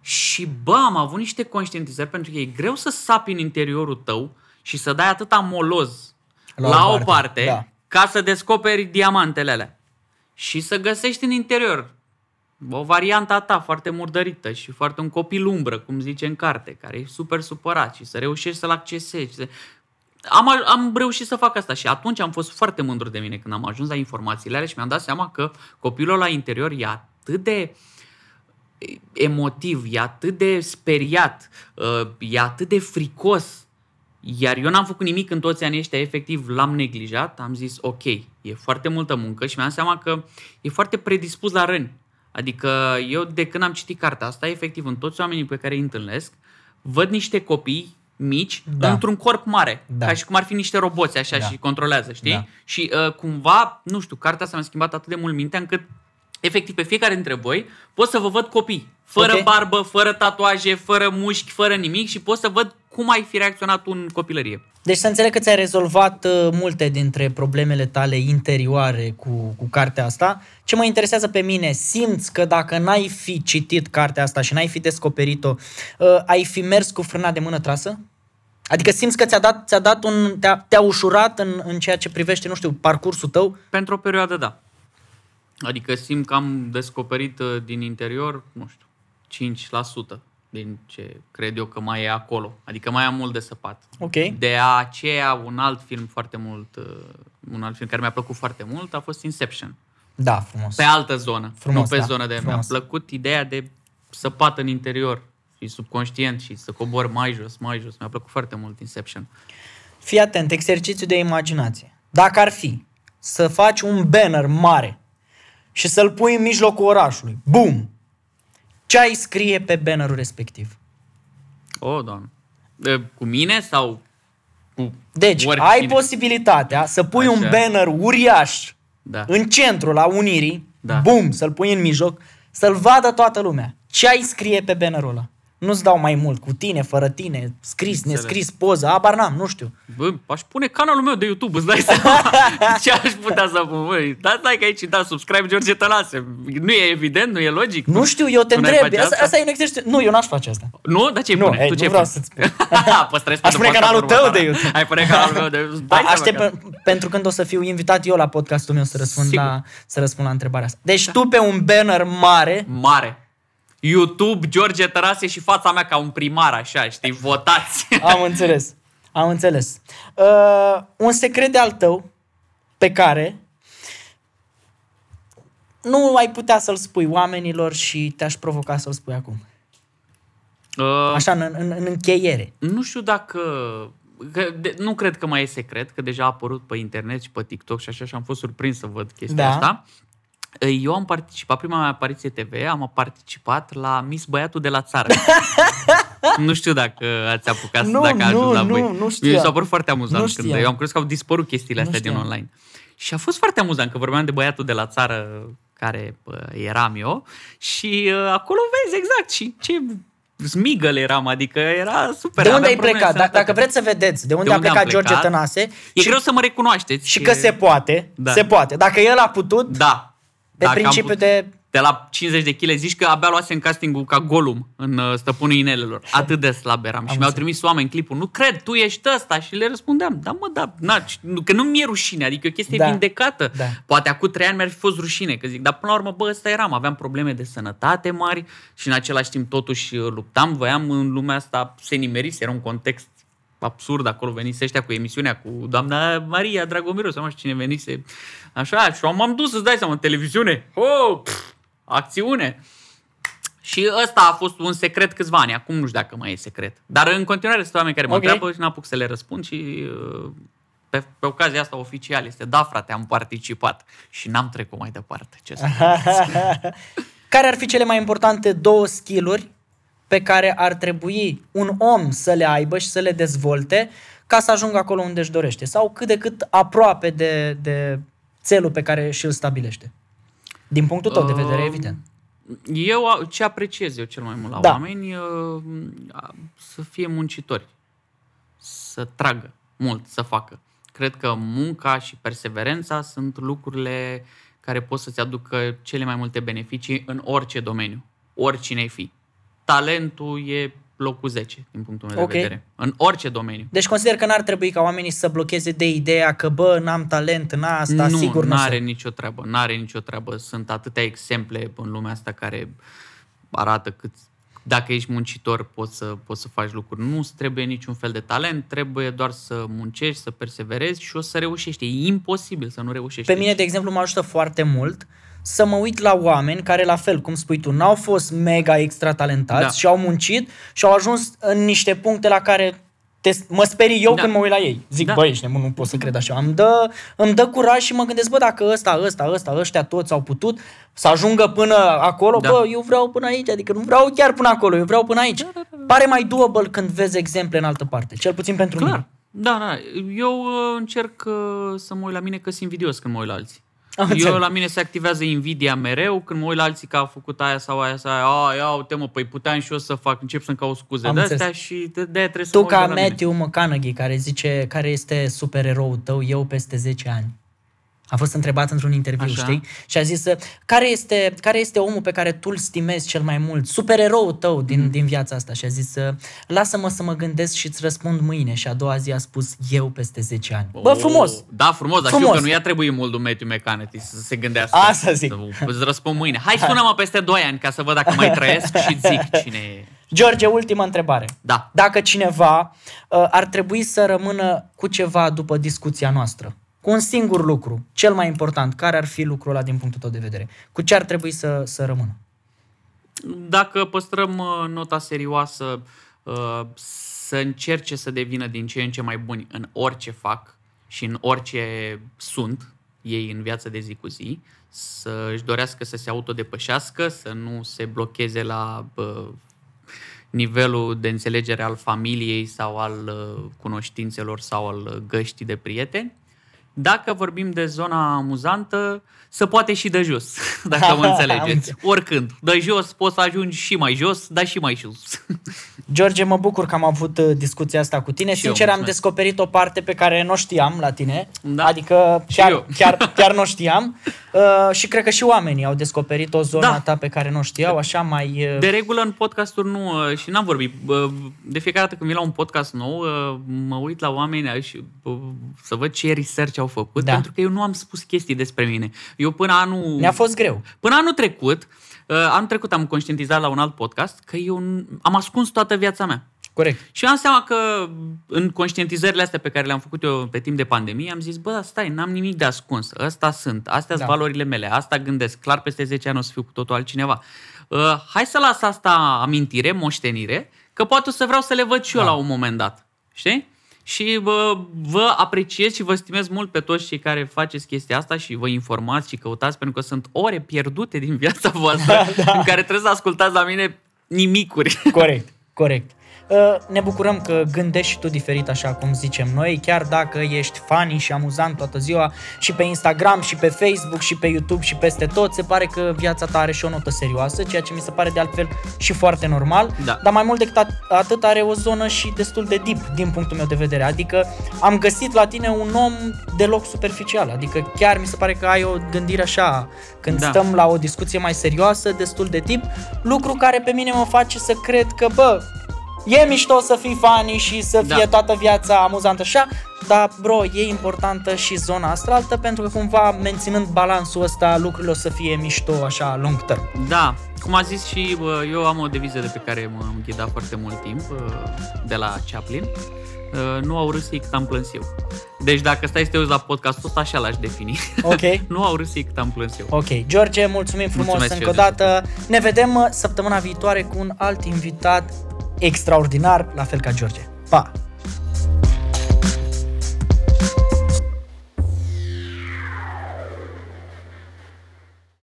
Și bă, am avut niște conștientizări pentru că e greu să sapi în interiorul tău și să dai atâta moloz la, la o parte, parte da. ca să descoperi diamantele alea. Și să găsești în interior o variantă a ta foarte murdărită și foarte un copil umbră, cum zice în carte, care e super supărat și să reușești să-l accesezi. Să... Am, am reușit să fac asta și atunci am fost foarte mândru de mine când am ajuns la informațiile alea și mi-am dat seama că copilul la interior e atât de emotiv, e atât de speriat, uh, e atât de fricos, iar eu n-am făcut nimic în toți anii ăștia, efectiv l-am neglijat, am zis ok, e foarte multă muncă și mi-am seama că e foarte predispus la răni. Adică eu de când am citit cartea asta, efectiv în toți oamenii pe care îi întâlnesc, văd niște copii mici da. într-un corp mare, da. ca și cum ar fi niște roboți așa da. și controlează, știi? Da. Și uh, cumva, nu știu, cartea asta mi-a schimbat atât de mult mintea încât efectiv pe fiecare dintre voi pot să vă văd copii, fără okay. barbă, fără tatuaje, fără mușchi, fără nimic și pot să văd cum ai fi reacționat în copilărie. Deci să înțeleg că ți-ai rezolvat uh, multe dintre problemele tale interioare cu, cu cartea asta. Ce mă interesează pe mine, simți că dacă n-ai fi citit cartea asta și n-ai fi descoperit-o, uh, ai fi mers cu frâna de mână trasă? Adică simți că ți-a dat, ți-a dat un, te-a, te-a ușurat în, în ceea ce privește, nu știu, parcursul tău? Pentru o perioadă, da. Adică simt că am descoperit uh, din interior, nu știu, 5% din ce cred eu că mai e acolo. Adică mai am mult de săpat. Ok. De aceea, un alt film foarte mult, uh, un alt film care mi-a plăcut foarte mult a fost Inception. Da, frumos. Pe altă zonă, frumos, nu pe da, zonă de... frumos. Mi-a plăcut ideea de săpat în interior și subconștient și să cobor mai jos, mai jos. Mi-a plăcut foarte mult Inception. Fii atent, exercițiu de imaginație. Dacă ar fi să faci un banner mare și să-l pui în mijlocul orașului, bum, ce ai scrie pe bannerul respectiv? O, oh, doamne. Cu mine sau cu Deci, oricine? ai posibilitatea să pui Așa. un banner uriaș da. în centru, la Unirii, Da. bum, să-l pui în mijloc, să-l vadă toată lumea. Ce ai scrie pe bannerul ăla? Nu-ți dau mai mult, cu tine, fără tine, scris, Înțeles. nescris, poză, abar n-am, nu știu. Bă, aș pune canalul meu de YouTube, îți dai seama ce aș putea să pun, băi. Da, stai că aici, da, subscribe George Tănase. Nu e evident, nu e logic? Nu știu, eu te Tu n-ai întreb. face Asta, asta? asta e un exercițiu. Nu, eu n-aș face asta. Nu? Dar ce Nu, pune? ei, tu ce nu vreau pune? să-ți spun. Păstrezi Aș pentru pune podcastul canalul tău următor. de YouTube. Ai pune canalul meu de YouTube. Dai Aștept seama că- pe, pentru când o să fiu invitat eu la podcastul meu să răspund, Sigur. la, să răspund la întrebarea asta. Deci tu pe un banner mare, Mare. YouTube, George Tărase și fața mea ca un primar, așa, știi, votați. am înțeles, am înțeles. Uh, un secret de al tău pe care nu ai putea să-l spui oamenilor și te-aș provoca să-l spui acum. Uh, Așa, în, în, în încheiere. Nu știu dacă... Că de, nu cred că mai e secret, că deja a apărut pe internet și pe TikTok și așa și am fost surprins să văd chestia Da. asta. Eu am participat, prima mea apariție TV, am participat la Miss Băiatul de la țară. nu știu dacă ați apucat, Nu, dacă a ajuns nu, la nu, voi. nu Mi știam. s-a părut foarte amuzant Nu când știam. eu am crezut că au dispărut chestiile Nu astea din știam. online. Și a fost foarte amuzant că vorbeam de băiatul de la țară care bă, eram eu și uh, acolo vezi exact și ce smigăl eram, adică era super. De unde aveam ai probleme plecat? de Da, dacă sănătate. vreți să vedeți de unde, De a unde am plecat George plecat? Tănase E și, greu să mă recunoașteți. și că se poate, Da. se poate. Dacă el a putut, Da. Pe Dacă am principiu put- de... De la 50 de kg zici că abia luase în castingul ca Golum în uh, Stăpânul Inelelor. Atât de slab eram. și mi-au înțeles. trimis oameni clipul. Nu cred, tu ești ăsta. Și le răspundeam. Da, mă, da. Na, ci- nu- că nu mi-e rușine. Adică e o chestie Da. vindecată. Da. Poate acum trei ani mi-ar fi fost rușine. Că zic, dar până la urmă, bă, ăsta eram. Aveam probleme de sănătate mari și în același timp totuși uh, luptam. Voiam în lumea asta se nimerise. Era un context absurd acolo venise ăștia cu emisiunea cu doamna Maria Dragomiru, sau nu știu cine venise. Așa, și m-am dus să-ți dai seama în televiziune. Oh, pff, acțiune. Și ăsta a fost un secret câțiva ani. Acum nu știu dacă mai e secret. Dar în continuare sunt oameni care mă Ok. întreabă și n-apuc să le răspund și uh, pe, pe ocazia asta oficial este da, frate, am participat și n-am trecut mai departe. Ce să Care ar fi cele mai importante două skill-uri pe care ar trebui un om să le aibă și să le dezvolte ca să ajungă acolo unde își dorește? Sau cât de cât aproape de, de țelul pe care și-l stabilește? Din punctul tău de vedere, Um, evident. Eu a- ce apreciez eu cel mai mult la Da. oameni, uh, a- să fie muncitori, să tragă mult, să facă. Cred că munca și perseverența sunt lucrurile care pot să-ți aducă cele mai multe beneficii în orice domeniu, oricine ai fi. Talentul e locul 10, din punctul meu Ok. de vedere. În orice domeniu. Deci consider că n-ar trebui ca oamenii să blocheze de ideea că, bă, n-am talent în asta, nu, sigur nu are sunt. nicio treabă. N-are nicio treabă. Sunt atâtea exemple în lumea asta care arată cât dacă ești muncitor poți să, poți să faci lucruri. Nu îți trebuie niciun fel de talent, trebuie doar să muncești, să perseverezi și o să reușești. E imposibil să nu reușești. Pe mine, de exemplu, mă ajută foarte mult să mă uit la oameni care, la fel, cum spui tu, n-au fost mega extra talentați Da. și au muncit și au ajuns în niște puncte la care te, mă sperii eu Da. când mă uit la ei. Zic, Da. băi, ești nebun, nu pot să cred așa. Îmi dă, îmi dă curaj și mă gândesc, bă, dacă ăsta, ăsta, ăsta, ăștia toți au putut să ajungă până acolo, Da. bă, eu vreau până aici, adică nu vreau chiar până acolo, eu vreau până aici. Pare mai doable când vezi exemple în altă parte, cel puțin pentru Clar. mine. Da, da. Eu uh, încerc uh, să mă uit la mine că sunt invidios când mă uit la alții. Am Eu înțeles. la mine se activează invidia mereu când mă uit la alții că a făcut aia sau aia sau aia. A, ia uite mă, păi puteam și eu să fac, încep să-mi caut scuze Am de astea înțeles. și de de trebuie să Tu mă uit ca de la mine. Matthew McConaughey, care zice care este supereroul tău, eu peste 10 ani. A fost întrebat într-un interviu, Așa. știi? Și a zis, care este, care este omul pe care tu îl stimezi cel mai mult? Supereroul tău din, Mhm. din viața asta. Și a zis, lasă-mă să mă gândesc și îți răspund mâine. Și a doua zi a spus, eu peste 10 ani. Bă, Oh, frumos! Da, frumos, dar Frumos. știu că nu i-a trebuit mult lui Matthew McConaughey să se gândească. Asta zic. Să îți răspund mâine. Hai, sună-mă peste 2 ani ca să văd dacă mai trăiesc și zic cine e. George, ultimă întrebare. Da. Dacă cineva uh, ar trebui să rămână cu ceva după discuția noastră, cu un singur lucru, cel mai important, care ar fi lucrul ăla din punctul tău de vedere? Cu ce ar trebui să, să rămână? Dacă păstrăm uh, nota serioasă, uh, să încerce să devină din ce în ce mai buni în orice fac și în orice sunt ei în viața de zi cu zi, să își dorească să se autodepășească, să nu se blocheze la uh, nivelul de înțelegere al familiei sau al uh, cunoștințelor sau al uh, găștii de prieteni. Dacă vorbim de zona amuzantă, să poate și de jos, dacă mă Am înțelegeți. înțeles. Oricând. De jos poți să ajungi și mai jos, dar și mai sus. George, mă bucur că am avut uh, discuția asta cu tine. Și eu, Sincer, am mulțumesc. descoperit o parte pe care nu o știam la tine. Da. Adică Și chiar, eu. chiar, chiar nu o știam. Uh, și cred că și oamenii au descoperit o zonă Da. ta pe care nu o știau, așa mai... Uh, De regulă în podcasturi nu, uh, și n-am vorbit. uh, De fiecare dată când vin la un podcast nou, uh, mă uit la oameni și uh, să văd ce research au făcut, Da. pentru că eu nu am spus chestii despre mine. Eu până anul... Ne-a fost greu. Până anul trecut, uh, anul trecut am conștientizat la un alt podcast că eu n- am ascuns toată viața mea. Corect. Și eu am seama că în conștientizările astea pe care le-am făcut eu pe timp de pandemie, am zis, bă, dar stai, n-am nimic de ascuns. Ăsta sunt, astea sunt Da. valorile mele, asta gândesc. Clar, peste 10 ani o să fiu cu totul altcineva. Uh, hai să las asta amintire, moștenire, că poate o să vreau să le văd și eu Da. la un moment dat. Știi? Și bă, vă apreciez și vă stimez mult pe toți cei care faceți chestia asta și vă informați și căutați, pentru că sunt ore pierdute din viața voastră Da, în care trebuie să ascultați la mine nimicuri. Corect, corect. Uh, Ne bucurăm că gândești și tu diferit așa cum zicem noi, chiar dacă ești funny și amuzant toată ziua și pe Instagram și pe Facebook și pe YouTube și peste tot, se pare că viața ta are și o notă serioasă, ceea ce mi se pare de altfel și foarte normal, Da. dar mai mult decât at- atât are o zonă și destul de deep din punctul meu de vedere, adică am găsit la tine un om deloc superficial, adică chiar mi se pare că ai o gândire așa, când Da. stăm la o discuție mai serioasă, destul de deep, lucru care pe mine mă face să cred că, bă, E mișto să fii funny și să Da. fie toată viața amuzantă așa, dar bro, e importantă și zona asta altă pentru că cumva menținând balansul ăsta lucrurile o să fie mișto așa long term. Da, cum a zis și bă, eu am o deviză de pe care m-am ghidat foarte mult timp bă, de la Chaplin. Uh, Nu au râs ei cât am plâns eu. Deci dacă stai să te uiți la podcastul ăsta, așa l-aș defini. Ok? nu au râs ei cât am plâns eu. Ok, George, mulțumim frumos Mulțumesc încă și o eu, dată. Ne vedem uh, săptămâna viitoare cu un alt invitat extraordinar, la fel ca George. Pa!